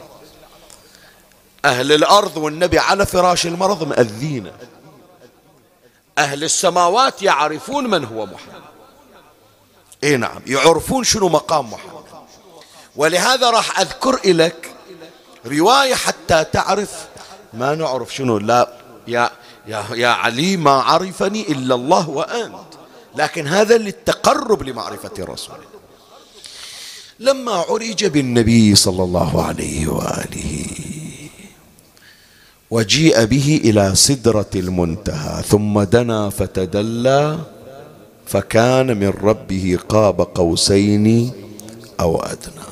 أهل الأرض والنبي على فراش المرض مأذينه أهل السماوات يعرفون من هو محمد. إي نعم يعرفون شنو مقام محمد. ولهذا راح أذكر لك رواية حتى تعرف ما نعرف شنو. لا يا يا يا علي ما عرفني إلا الله وأنت. لكن هذا للتقرب لمعرفة رسوله لما عرج بالنبي صلى الله عليه وآله. وجيء به إلى سدرة المنتهى ثم دنا فتدلى فكان من ربه قاب قوسين أو أدنى.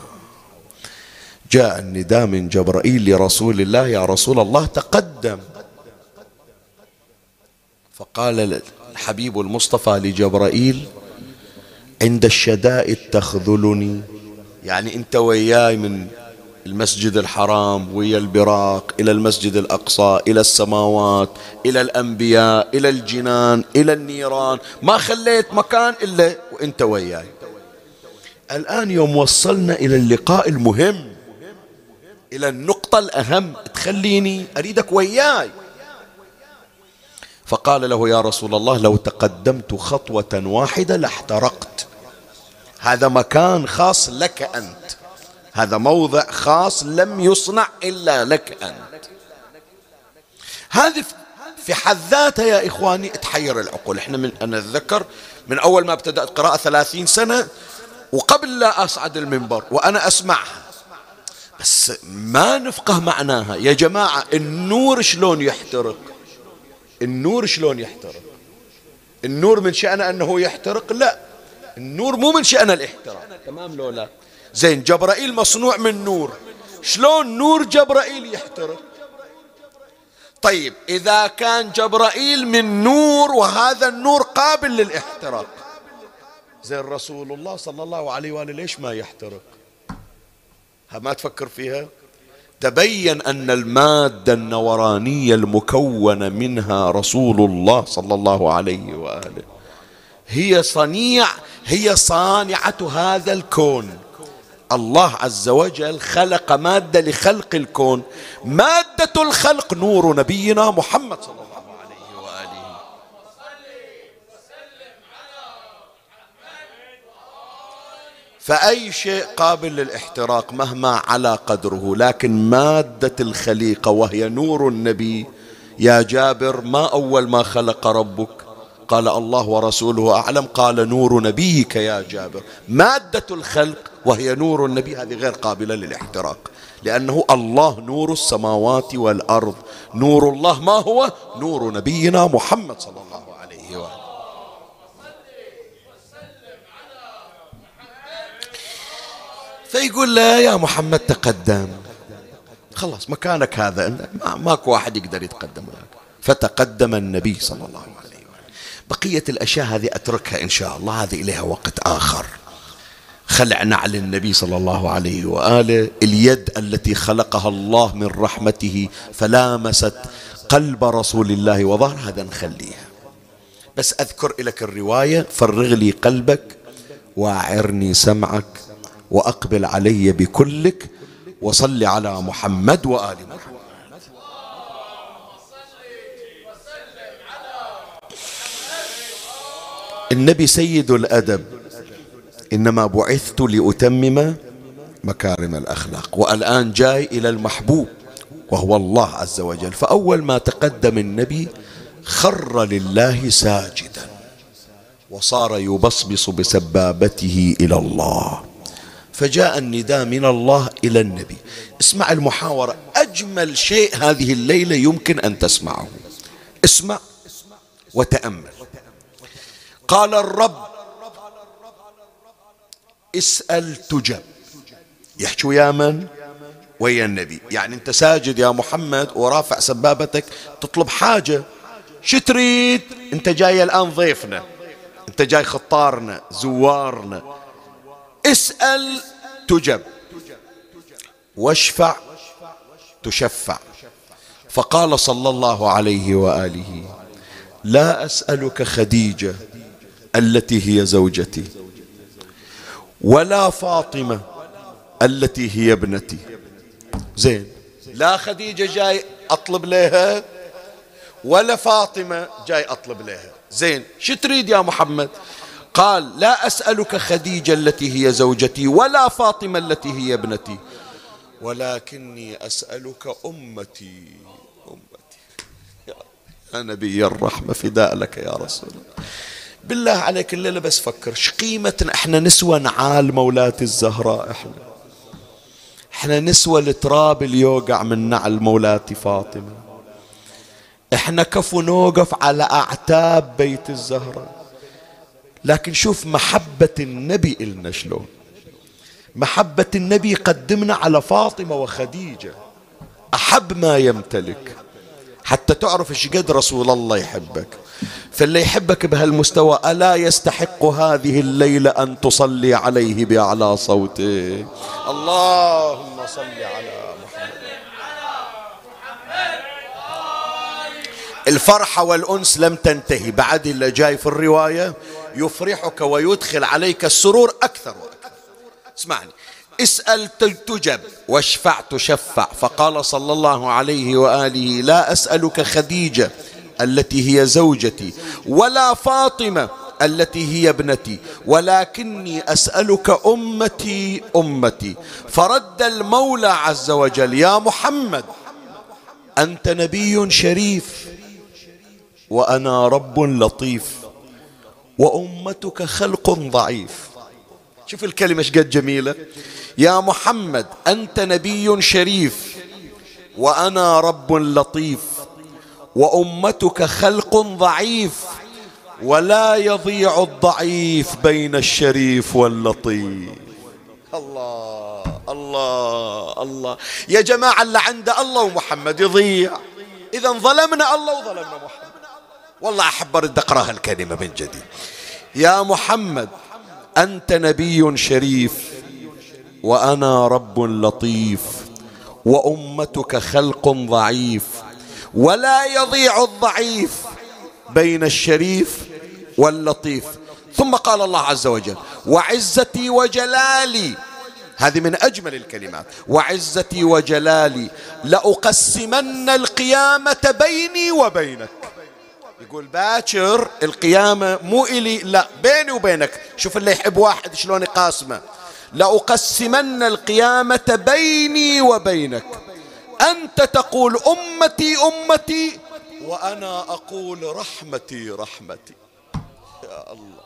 جاء النداء من جبرائيل لرسول الله يا رسول الله تقدم. فقال الحبيب المصطفى لجبرائيل عند الشدائد تخذلني. يعني انت وياي من المسجد الحرام ويا البراق إلى المسجد الأقصى إلى السماوات إلى الأنبياء إلى الجنان إلى النيران. ما خليت مكان إلا وإنت وياي. الآن يوم وصلنا إلى اللقاء المهم إلى النقطة الأهم. تخليني أريدك وياي. فقال له يا رسول الله لو تقدمت خطوة واحدة لاحترقت. هذا مكان خاص لك أنت. هذا موضع خاص لم يصنع إلا لك أنت. هذه في حد ذاتها يا إخواني تحير العقول. إحنا من أنا أتذكر من أول ما ابتدأت قراءة ثلاثين سنة وقبل لا أصعد المنبر وأنا أسمعها. بس ما نفقه معناها. يا جماعة النور شلون يحترق؟ النور شلون يحترق؟ النور من شأنه أنه يحترق؟ لا. النور مو من شأنه الاحتراق تمام لو لا زين جبرائيل مصنوع من نور. شلون نور جبرائيل يحترق طيب إذا كان جبرائيل من نور وهذا النور قابل للاحتراق. زين رسول الله صلى الله عليه وآله ليش ما يحترق؟ ما تفكر فيها؟ تبين أن المادة النورانية المكونة منها رسول الله صلى الله عليه وآله. هي صنيع هي صانعة هذا الكون. الله عز وجل خلق مادة لخلق الكون. مادة الخلق نور نبينا محمد صلى الله عليه وآله. فأي شيء قابل للاحتراق مهما على قدره لكن مادة الخليقة وهي نور النبي. يا جابر ما أول ما خلق ربك؟ قال الله ورسوله أعلم قال نور نبيك يا جابر. مادة الخلق وهي نور النبي هذه غير قابلة للاحتراق لأنه الله نور السماوات والأرض. نور الله ما هو؟ نور نبينا محمد صلى الله عليه وآله. فيقول لا يا محمد تقدم. خلاص مكانك هذا ماكو واحد يقدر يتقدم لك فتقدم النبي صلى الله عليه وسلم. بقية الأشياء هذه أتركها إن شاء الله هذه إليها وقت آخر. خلع نعل النبي صلى الله عليه وآله اليد التي خلقها الله من رحمته فلامست قلب رسول الله وظهر. هذا نخليها. بس أذكر لك الرواية فرغ لي قلبك واعرني سمعك وأقبل علي بكلك وصل على محمد وآل محمد. النبي سيد الأدب. إنما بعثت لأتمم مكارم الأخلاق والآن جاي إلى المحبوب وهو الله عز وجل. فأول ما تقدم النبي خر لله ساجدا وصار يبصبص بسبابته إلى الله. فجاء النداء من الله إلى النبي. اسمع المحاورة أجمل شيء هذه الليلة يمكن أن تسمعه. اسمع وتأمل. قال الرب اسأل تجب يحكي ويا من؟ ويا النبي. يعني انت ساجد يا محمد ورافع سبابتك تطلب حاجة. شو تريد؟ انت جاي الآن ضيفنا. انت جاي خطارنا زوارنا. اسأل تجب واشفع تشفع. فقال صلى الله عليه وآله لا أسألك خديجة التي هي زوجتي ولا فاطمة التي هي ابنتي. زين. لا خديجة جاي أطلب لها ولا فاطمة جاي أطلب لها. زين شو تريد يا محمد؟ قال لا أسألك خديجة التي هي زوجتي ولا فاطمة التي هي ابنتي. ولكني أسألك أمتي. يا نبي الرحمة فداء لك يا رسول الله. بالله عليك الليلة بس فكر ش قيمتنا إحنا نسوى نعال مولاتي الزهراء إحنا؟ إحنا نسوى التراب اللي يوقع من نعل مولاتي فاطمة. إحنا كفو نوقف على أعتاب بيت الزهراء. لكن شوف محبة النبي إلنا شلون. محبة النبي قدمنا على فاطمة وخديجة. أحب ما يمتلك. حتى تعرف إيش قد رسول الله يحبك. فاللي يحبك بهالمستوى ألا يستحق هذه الليلة أن تصلي عليه بأعلى صوته؟ اللهم صل على محمد. الفرحة والأنس لم تنتهي. بعد اللي جاي في الرواية يفرحك ويدخل عليك السرور أكثر وأكثر. اسمعني. اسأل تجب واشفع تشفع. فقال صلى الله عليه وآله لا أسألك خديجة. التي هي زوجتي ولا فاطمة التي هي ابنتي. ولكني أسألك أمتي أمتي فرد المولى عز وجل يا محمد أنت نبي شريف وأنا رب لطيف وأمتك خلق ضعيف. شوف الكلمة إيش قد جميلة. يا محمد أنت نبي شريف وأنا رب لطيف. وأمتك خلق ضعيف ولا يضيع الضعيف بين الشريف واللطيف. الله الله الله. يا جماعة اللي عند الله ومحمد يضيع. إذا ظلمنا الله وظلمنا محمد. والله أحب أرد أقرأ الكلمة من جديد. يا محمد أنت نبي شريف وأنا رب لطيف وأمتك خلق ضعيف ولا يضيع الضعيف بين الشريف واللطيف. ثم قال الله عز وجل وعزتي وجلالي. هذه من أجمل الكلمات. وعزتي وجلالي لأقسمن القيامة بيني وبينك. يقول باكر القيامة مو إلي لا بيني وبينك. شوف اللي يحب واحد شلون يقاسمه. لأقسمن القيامة بيني وبينك. أنت تقول أمتي أمتي. وأنا أقول رحمتي رحمتي. يا الله.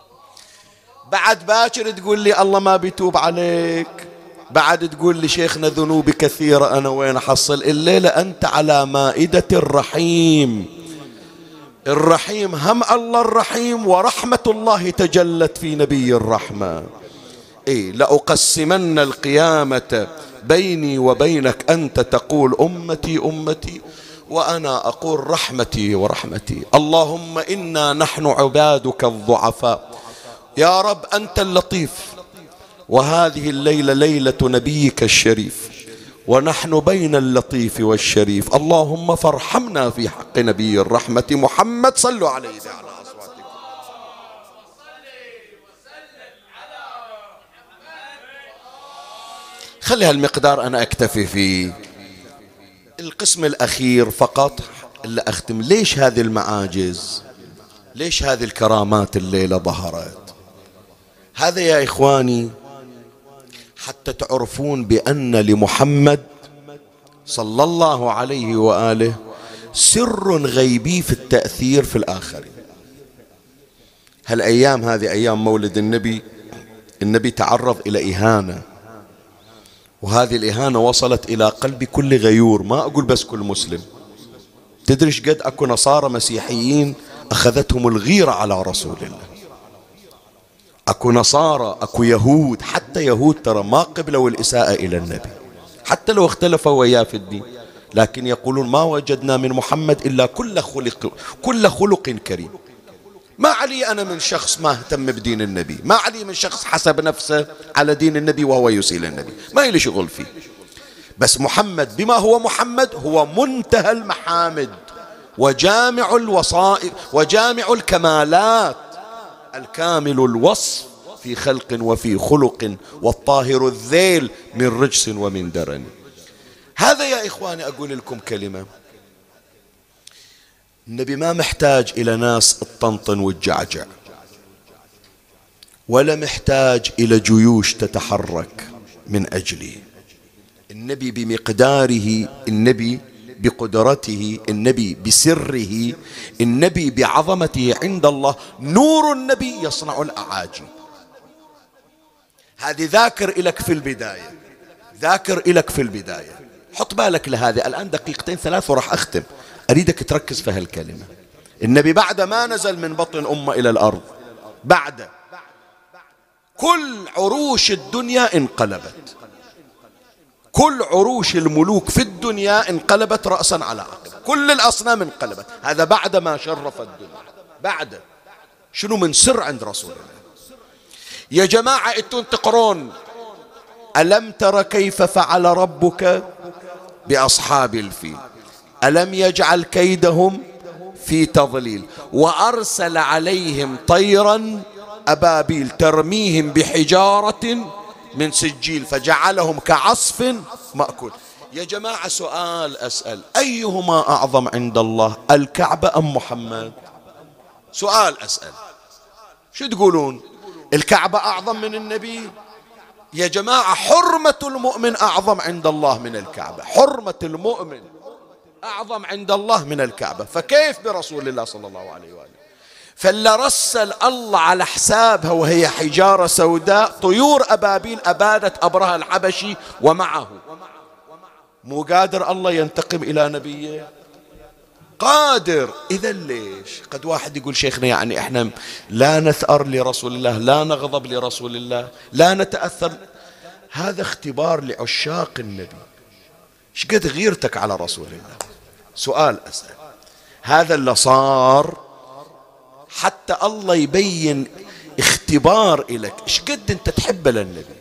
بعد باكر تقول لي الله ما بيتوب عليك. بعد تقول لي شيخنا ذنوبي كثيرة أنا وين أحصل؟ الليلة أنت على مائدة الرحيم. الرحيم هم الله الرحيم ورحمة الله تجلت في نبي الرحمة إيه لأقسمن القيامة. بيني وبينك أنت تقول أمتي أمتي وأنا أقول رحمتي ورحمتي. اللهم إنا نحن عبادك الضعفاء. يا رب أنت اللطيف وهذه الليلة ليلة نبيك الشريف ونحن بين اللطيف والشريف. اللهم فارحمنا في حق نبي الرحمة محمد صلوا عليه على خلي هالمقدار أنا أكتفي فيه القسم الأخير فقط اللي أختم. ليش هذه المعاجز؟ ليش هذه الكرامات الليلة ظهرت؟ هذا يا إخواني حتى تعرفون بأن لمحمد صلى الله عليه وآله سر غيبي في التأثير في الآخرين. هالأيام هذه أيام مولد النبي النبي تعرض إلى إهانة. وهذه الإهانة وصلت إلى قلب كل غيور. ما أقول بس كل مسلم. تدري قد أكو نصارى مسيحيين أخذتهم الغيرة على رسول الله؟ أكو نصارى أكو يهود حتى يهود ترى ما قبلوا الإساءة إلى النبي حتى لو اختلفوا وياه في الدين لكن يقولون ما وجدنا من محمد إلا كل خلق كل خلق كريم. ما علي أنا من شخص ما اهتم بدين النبي. ما علي من شخص حسب نفسه على دين النبي وهو يسيل النبي. ما لي شغل فيه. بس محمد بما هو محمد هو منتهى المحامد وجامع الوصائف وجامع الكمالات الكامل الوصف في خلق وفي خلق والطاهر الذيل من رجس ومن درن. هذا يا إخواني أقول لكم كلمة. النبي ما محتاج إلى ناس الطنطن والجعجع ولا محتاج إلى جيوش تتحرك من أجله النبي بمقداره النبي بقدرته النبي بسره النبي بعظمته عند الله نور النبي يصنع الأعاجيب هذه ذاكر لك في البداية ذاكر لك في البداية. حط بالك لهذه. الآن دقيقتين ثلاث وراح أختم. أريدك تركز في هالكلمة. النبي بعد ما نزل من بطن أمة إلى الأرض بعد كل عروش الدنيا انقلبت. كل عروش الملوك في الدنيا انقلبت رأسا على عقب. كل الأصنام انقلبت. هذا بعد ما شرف الدنيا. بعد. شنو من سر عند رسول الله؟ يا جماعة أنتم تقرون ألم تر كيف فعل ربك بأصحاب الفيل؟ ألم يجعل كيدهم في تضليل وأرسل عليهم طيرا أبابيل ترميهم بحجارة من سجيل فجعلهم كعصف مأكول. يا جماعة سؤال أسأل أيهما أعظم عند الله الكعبة أم محمد؟ سؤال أسأل. شو تقولون؟ الكعبة أعظم من النبي؟ يا جماعة حرمة المؤمن أعظم عند الله من الكعبة حرمة المؤمن. أعظم عند الله من الكعبة. فكيف برسول الله صلى الله عليه وآله؟ فاللي رسل الله على حسابها وهي حجارة سوداء. طيور أبابيل أبادت أبرهة الحبشي ومعه. مو قادر الله ينتقم إلى نبيه؟ قادر. إذا ليش؟ قد واحد يقول شيخنا يعني إحنا لا نثأر لرسول الله لا نغضب لرسول الله لا نتأثر. هذا اختبار لعشاق النبي. إيش قد غيرتك على رسول الله؟ سؤال أسأل. هذا اللي صار حتى الله يبين اختبار إلك. إيش قد أنت تحب للنبي؟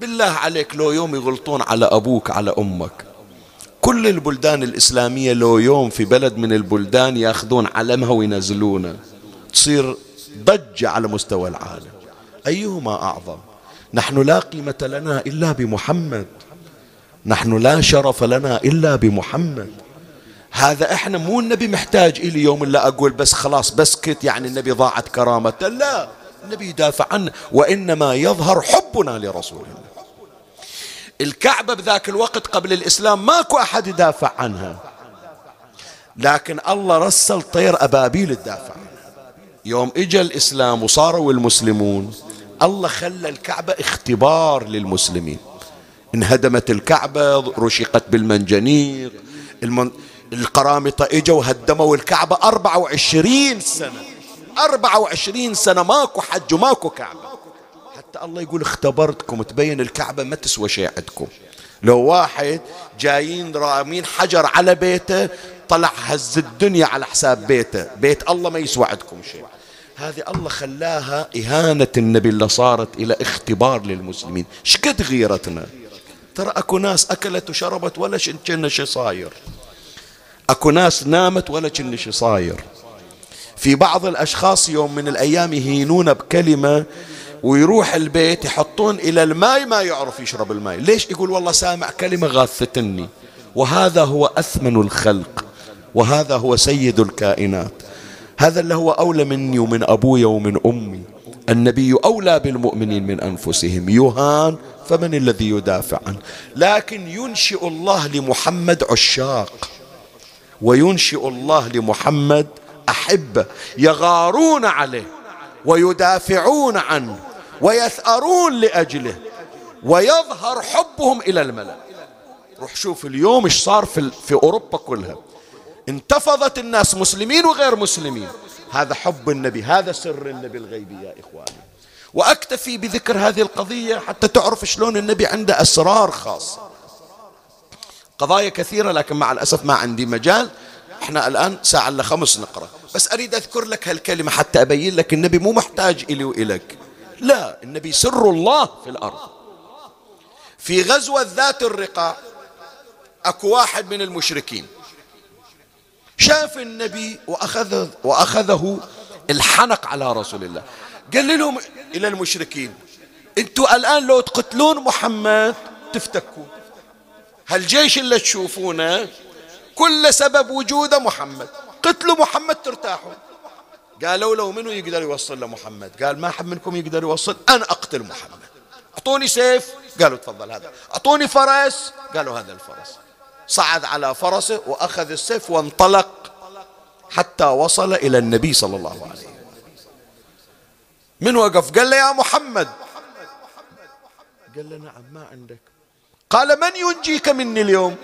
بالله عليك لو يوم يغلطون على أبوك على أمك كل البلدان الإسلامية لو يوم في بلد من البلدان ياخذون علمها وينزلونه تصير ضجة على مستوى العالم. أيهما أعظم؟ نحن لا قيمة لنا إلا بمحمد. نحن لا شرف لنا إلا بمحمد. هذا إحنا مو النبي محتاج إلي يوم الا أقول بس خلاص بسكت يعني النبي ضاعت كرامته. لا النبي يدافع عنه وإنما يظهر حبنا لرسول الله. الكعبة بذاك الوقت قبل الإسلام ماكو أحد يدافع عنها. لكن الله رسل طير أبابيل تدافع. يوم إجا الإسلام وصاروا المسلمون الله خلى الكعبة اختبار للمسلمين. انهدمت الكعبة رشقت بالمنجنيق المن... القرامطة إجوا وهدموا الكعبة 24 سنة. 24 سنة ماكو حج وماكو كعبة. حتى الله يقول اختبرتكم تبين الكعبة ما تسوى شيء عندكم. لو واحد جايين رامين حجر على بيته طلع هز الدنيا على حساب بيته. بيت الله ما يسوى عندكم شيء. هذه الله خلاها إهانة النبي اللي صارت إلى اختبار للمسلمين. شقد غيرتنا؟ ترى أكو ناس أكلت وشربت ولا كنا شي صاير. أكو ناس نامت ولا شي صاير. في بعض الأشخاص يوم من الأيام يهينون بكلمة ويروح البيت يحطون إلى الماء ما يعرف يشرب الماء ليش يقول والله سامع كلمة غاثتني وهذا هو أثمن الخلق. وهذا هو سيد الكائنات. هذا اللي هو أولى مني ومن أبوي ومن أمي. النبي أولى بالمؤمنين من أنفسهم. يهان فمن الذي يدافع عنه لكن ينشئ الله لمحمد عشاق. وينشئ الله لمحمد أحبة يغارون عليه ويدافعون عنه ويثأرون لأجله ويظهر حبهم إلى الملأ. روح شوف اليوم إيش صار في, في أوروبا كلها. انتفضت الناس مسلمين وغير مسلمين. هذا حب النبي هذا سر النبي الغيبي يا إخواني. وأكتفي بذكر هذه القضية حتى تعرف شلون النبي عنده أسرار خاصة. قضايا كثيرة لكن مع الأسف ما عندي مجال. إحنا الآن ساعة إلا خمس نقرأ. بس أريد أذكر لك هالكلمة حتى أبين لك النبي مو محتاج إلي وإلك. لا النبي سر الله في الأرض. في غزوة ذات الرقاع أكو واحد من المشركين. شاف النبي وأخذ وأخذه الحنق على رسول الله. قال لهم إلى المشركين أنتوا الآن لو تقتلون محمد تفتكون. هالجيش اللي تشوفونه؟ كل سبب وجوده محمد. قتلوا محمد ترتاحوا قالوا لو منو يقدر يوصل لمحمد؟ قال ما حد منكم يقدر يوصل أنا أقتل محمد. أعطوني سيف؟ قالوا تفضل هذا. أعطوني فرس؟ قالوا هذا الفرس. صعد على فرسه وأخذ السيف وانطلق حتى وصل إلى النبي صلى الله عليه وسلم. من وقف؟ قال له يا محمد. قال له نعم ما عندك. قال من ينجيك مني اليوم؟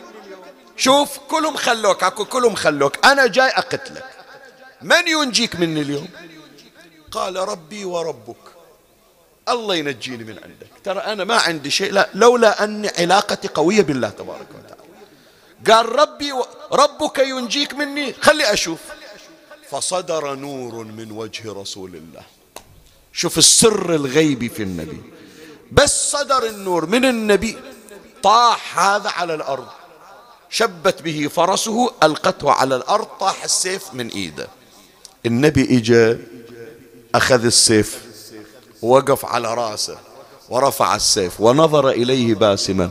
شوف كلهم خلوك اكو كلهم خلوك أنا جاي اقتلك. من ينجيك مني اليوم؟ قال ربي وربك الله ينجيني من عندك. ترى أنا ما عندي شيء لا لولا أن علاقتي قوية بالله تبارك وتعالى. قال ربي و... ربك ينجيك مني خلي أشوف. فصدر نور من وجه رسول الله. شوف السر الغيبي في النبي. بس صدر النور من النبي. طاح هذا على الأرض. شبت به فرسه ألقته على الأرض طاح السيف من إيده. النبي إجا أخذ السيف وقف على رأسه ورفع السيف ونظر إليه باسما.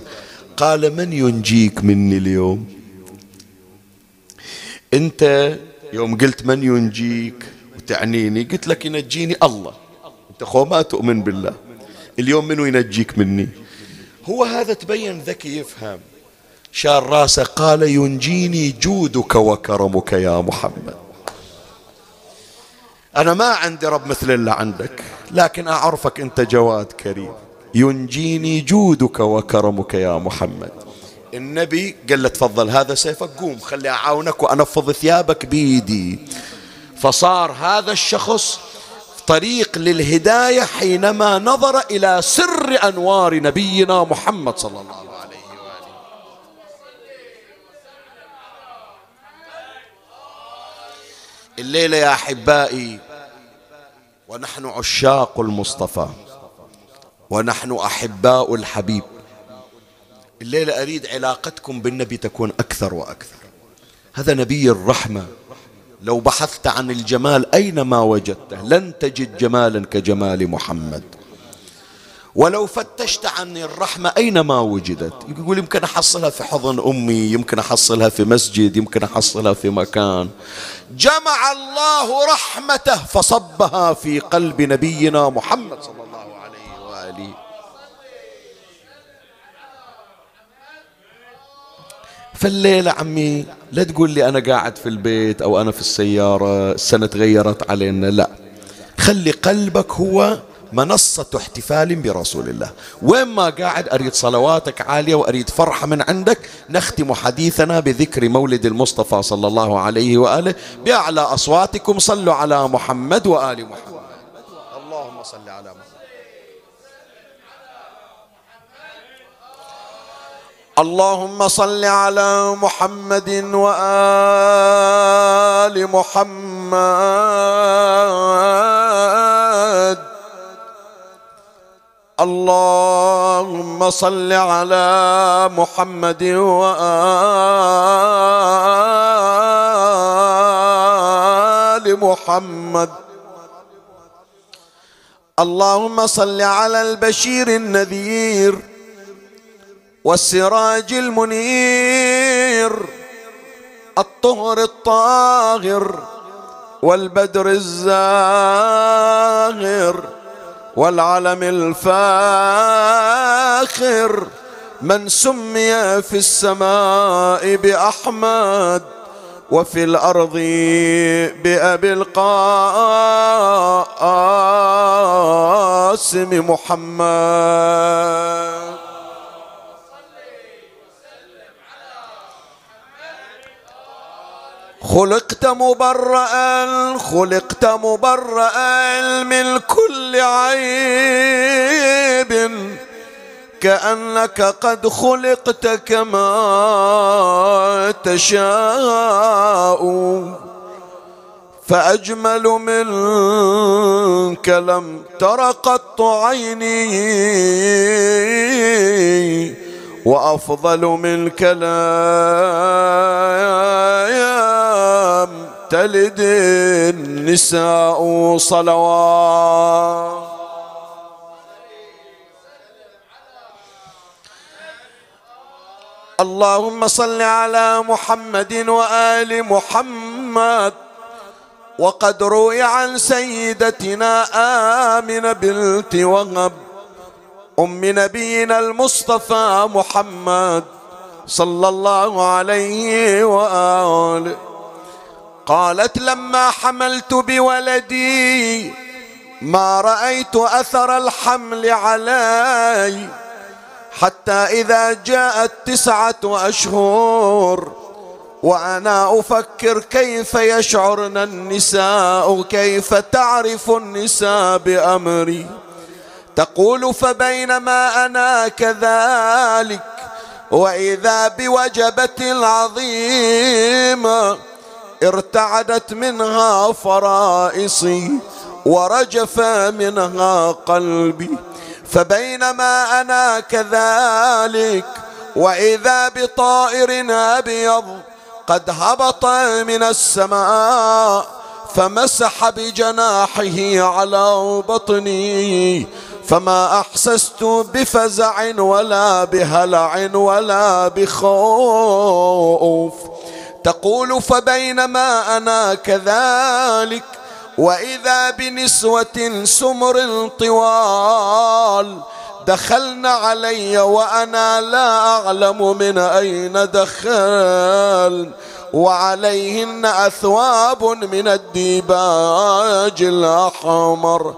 قال من ينجيك مني اليوم؟ أنت يوم قلت من ينجيك وتعنيني قلت لك ينجيني الله. أنت خو ما تؤمن بالله. اليوم منو ينجيك مني؟ هو هذا تبين ذكي يفهم. شار راسه قال ينجيني جودك وكرمك يا محمد. أنا ما عندي رب مثل اللي عندك لكن أعرفك أنت جواد كريم. ينجيني جودك وكرمك يا محمد. النبي قال له تفضل هذا سيفك قوم خلي أعاونك وأنفض ثيابك بيدي. فصار هذا الشخص طريق للهداية حينما نظر إلى سر أنوار نبينا محمد صلى الله عليه وسلم. الليلة يا أحبائي ونحن عشاق المصطفى ونحن أحباء الحبيب. الليلة أريد علاقتكم بالنبي تكون أكثر وأكثر. هذا نبي الرحمة. لو بحثت عن الجمال أينما وجدته لن تجد جمالا كجمال محمد. ولو فتشت عن الرحمة أينما وجدت يقول يمكن أحصلها في حضن أمي يمكن أحصلها في مسجد يمكن أحصلها في مكان. جمع الله رحمته فصبها في قلب نبينا محمد صلى الله عليه وآله فالليلة عمي لا تقول لي أنا قاعد في البيت أو أنا في السيارة السنة تغيرت علينا لا. خلي قلبك هو منصة احتفال برسول الله. وين ما قاعد أريد صلواتك عالية وأريد فرحة من عندك نختم حديثنا بذكر مولد المصطفى صلى الله عليه وآله. بأعلى أصواتكم صلوا على محمد وآل محمد. اللهم صل على محمد. اللهم صل على محمد وآل محمد. اللهم صل على محمد وآل محمد. اللهم صل على البشير النذير. والسراج المنير الطهر الطاهر والبدر الزاهر والعلم الفاخر من سمي في السماء بأحمد وفي الأرض بأبي القاسم محمد. خلقت مبرأ خلقت مبرأ من كل عيب. كأنك قد خلقت كما تشاء. فأجمل منك لم تر قط عيني. وأفضل منك لا تلد النساء صلوات. اللهم صل على محمد وآل محمد. وقد روي عن سيدتنا آمنة بنت وهب أم نبينا المصطفى محمد صلى الله عليه وآله. قالت لما حملت بولدي ما رأيت أثر الحمل علي حتى إذا جاءت تسعة أشهر وأنا أفكر كيف يشعرن النساء كيف تعرف النساء بأمري. تقول فبينما أنا كذلك وإذا بوجبة عظيمة ارتعدت منها فرائصي ورجف منها قلبي. فبينما أنا كذلك وإذا بطائر أبيض قد هبط من السماء فمسح بجناحه على بطني. فما أحسست بفزع ولا بهلع ولا بخوف. تقول فبينما أنا كذلك وإذا بنسوة سمر طوال دخلن علي وأنا لا أعلم من أين دخل وعليهن أثواب من الديباج الأحمر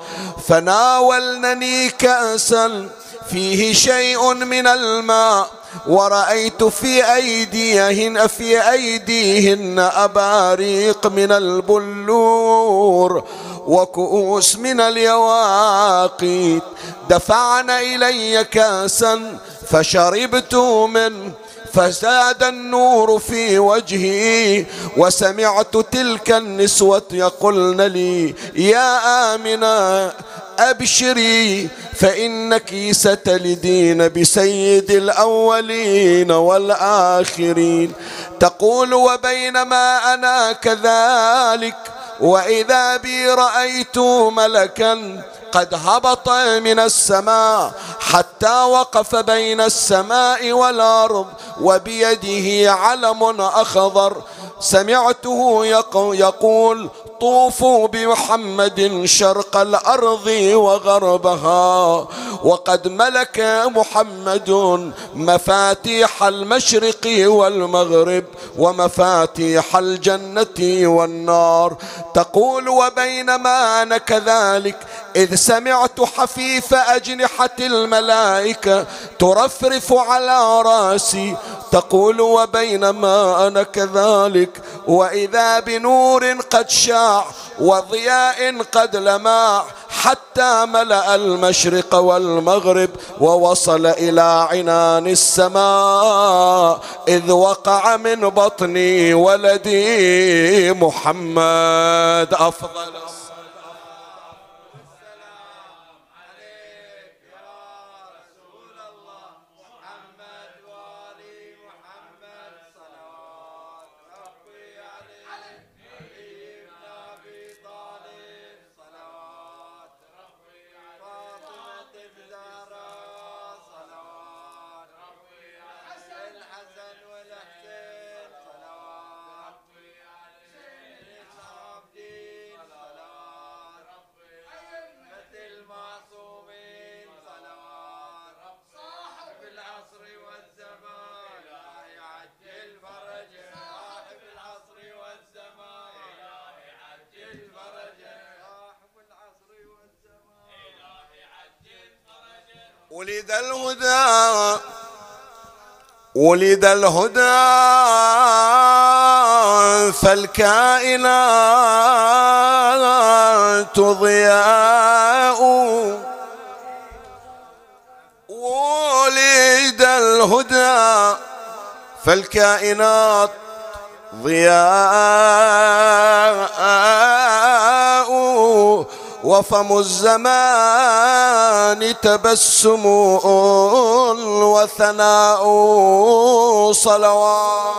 فناولنني كاسا فيه شيء من الماء. ورأيت في أيديهن في أيديهن أباريق من البلور وكؤوس من اليواقيت. دفعن إلي كاسا فشربت منه فزاد النور في وجهي. وسمعت تلك النسوة يقولن لي يا آمنة أبشري فإنك ستلدين بسيد الأولين والآخرين. تقول وبينما أنا كذلك وإذا بي رأيت ملكا قد هبط من السماء حتى وقف بين السماء والأرض وبيده علم أخضر. سمعته يقول طوفوا بمحمد شرق الأرض وغربها. وقد ملك محمد مفاتيح المشرق والمغرب ومفاتيح الجنة والنار. تقول وبينما أنا كذلك إذ سمعت حفيف أجنحة الملائكة ترفرف على رأسي تقول وبينما أنا كذلك وإذا بنور قد شاع وضياء قد لماع حتى ملأ المشرق والمغرب ووصل إلى عنان السماء إذ وقع من بطني ولدي محمد أفضل. ولد الهدى ولد الهدى فالكائنات ضياء. ولد الهدى فالكائنات ضياء. وفم الزمان تبسم وثناء صلوات.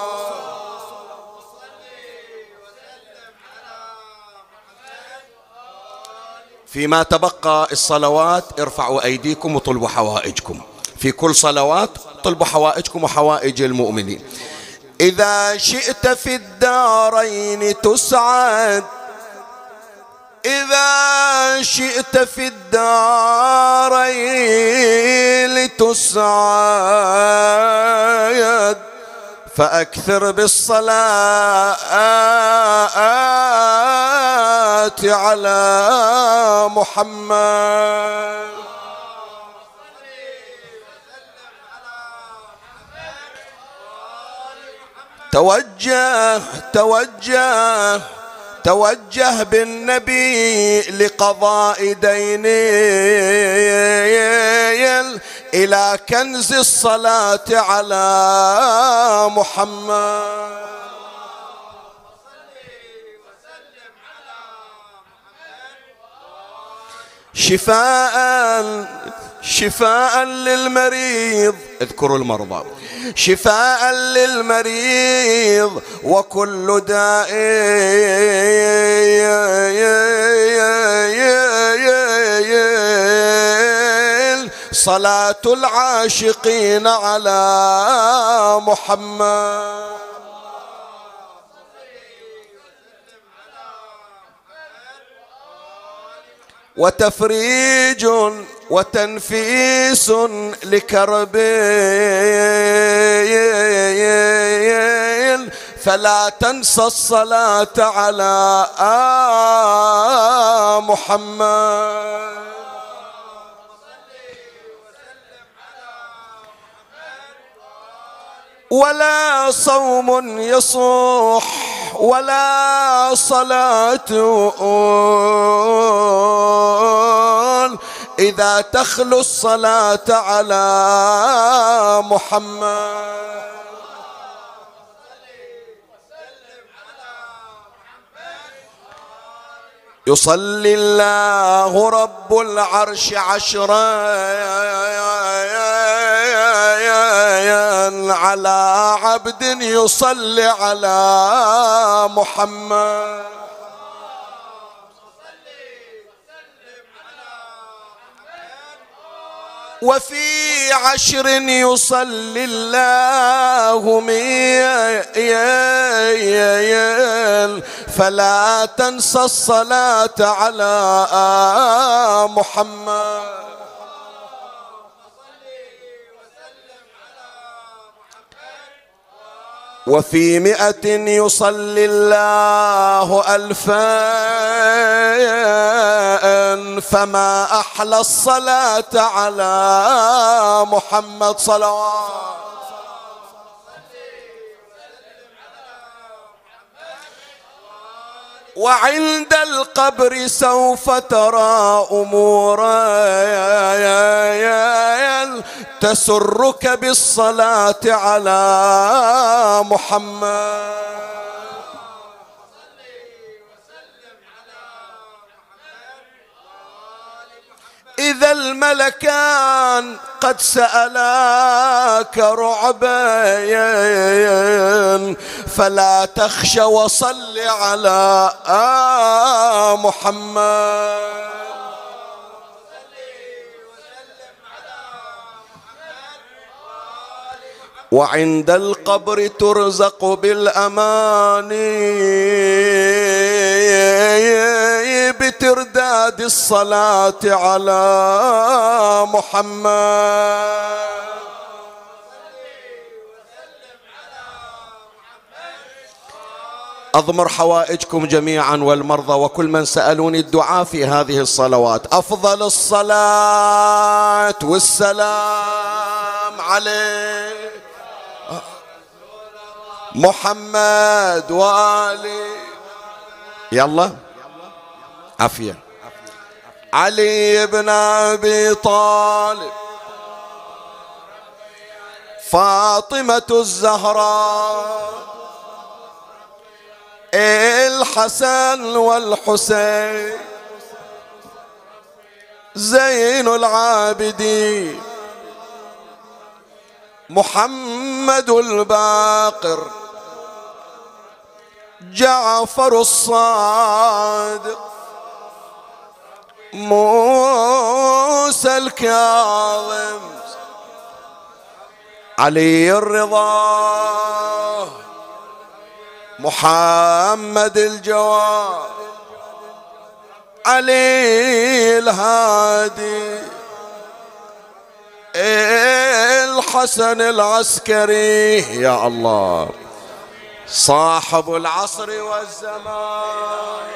فيما تبقى الصلوات ارفعوا أيديكم وطلبوا حوائجكم. في كل صلوات طلبوا حوائجكم وحوائج المؤمنين. إذا شئت في الدارين تسعد إذا شئت في الدارين تسعد فأكثر بالصلاة على محمد. توجه توجه. توجه بالنبي لقضاء دين إلى كنز الصلاة على محمد. شفاء شفاء للمريض. اذكروا المرضى. شفاء للمريض وكل داء. صلاة العاشقين على محمد. وتفريج وتنفيس لكرب. فلا تنسى الصلاة على محمد. ولا صوم يصوح ولا صلاة إذا تخلو الصلاة على محمد. يصلي الله رب العرش عشرا على عبد يصلي على محمد. وفي عشر يصلي الله ميا فلا تنسى الصلاة على محمد. وفي مئة يصلي الله ألفا فما أحلى الصلاة على محمد صلوات. وعند القبر سوف ترى أمورا تسرك بالصلاة على محمد. إذا الملكان قد سألاك رعبا فلا تخش وصل على محمد. وعند القبر ترزق بالأمان بترداد الصلاة على محمد. أضمر حوائجكم جميعا والمرضى وكل من سألوني الدعاء في هذه الصلوات. أفضل الصلاة والسلام عليه محمد وآله يلا. عافية. علي بن أبي طالب. فاطمة الزهراء. الحسن والحسين. زين العابدين. محمد الباقر. جعفر الصادق موسى الكاظم علي الرضا محمد الجواد علي الهادي الحسن العسكري يا الله. صاحب العصر والزمان.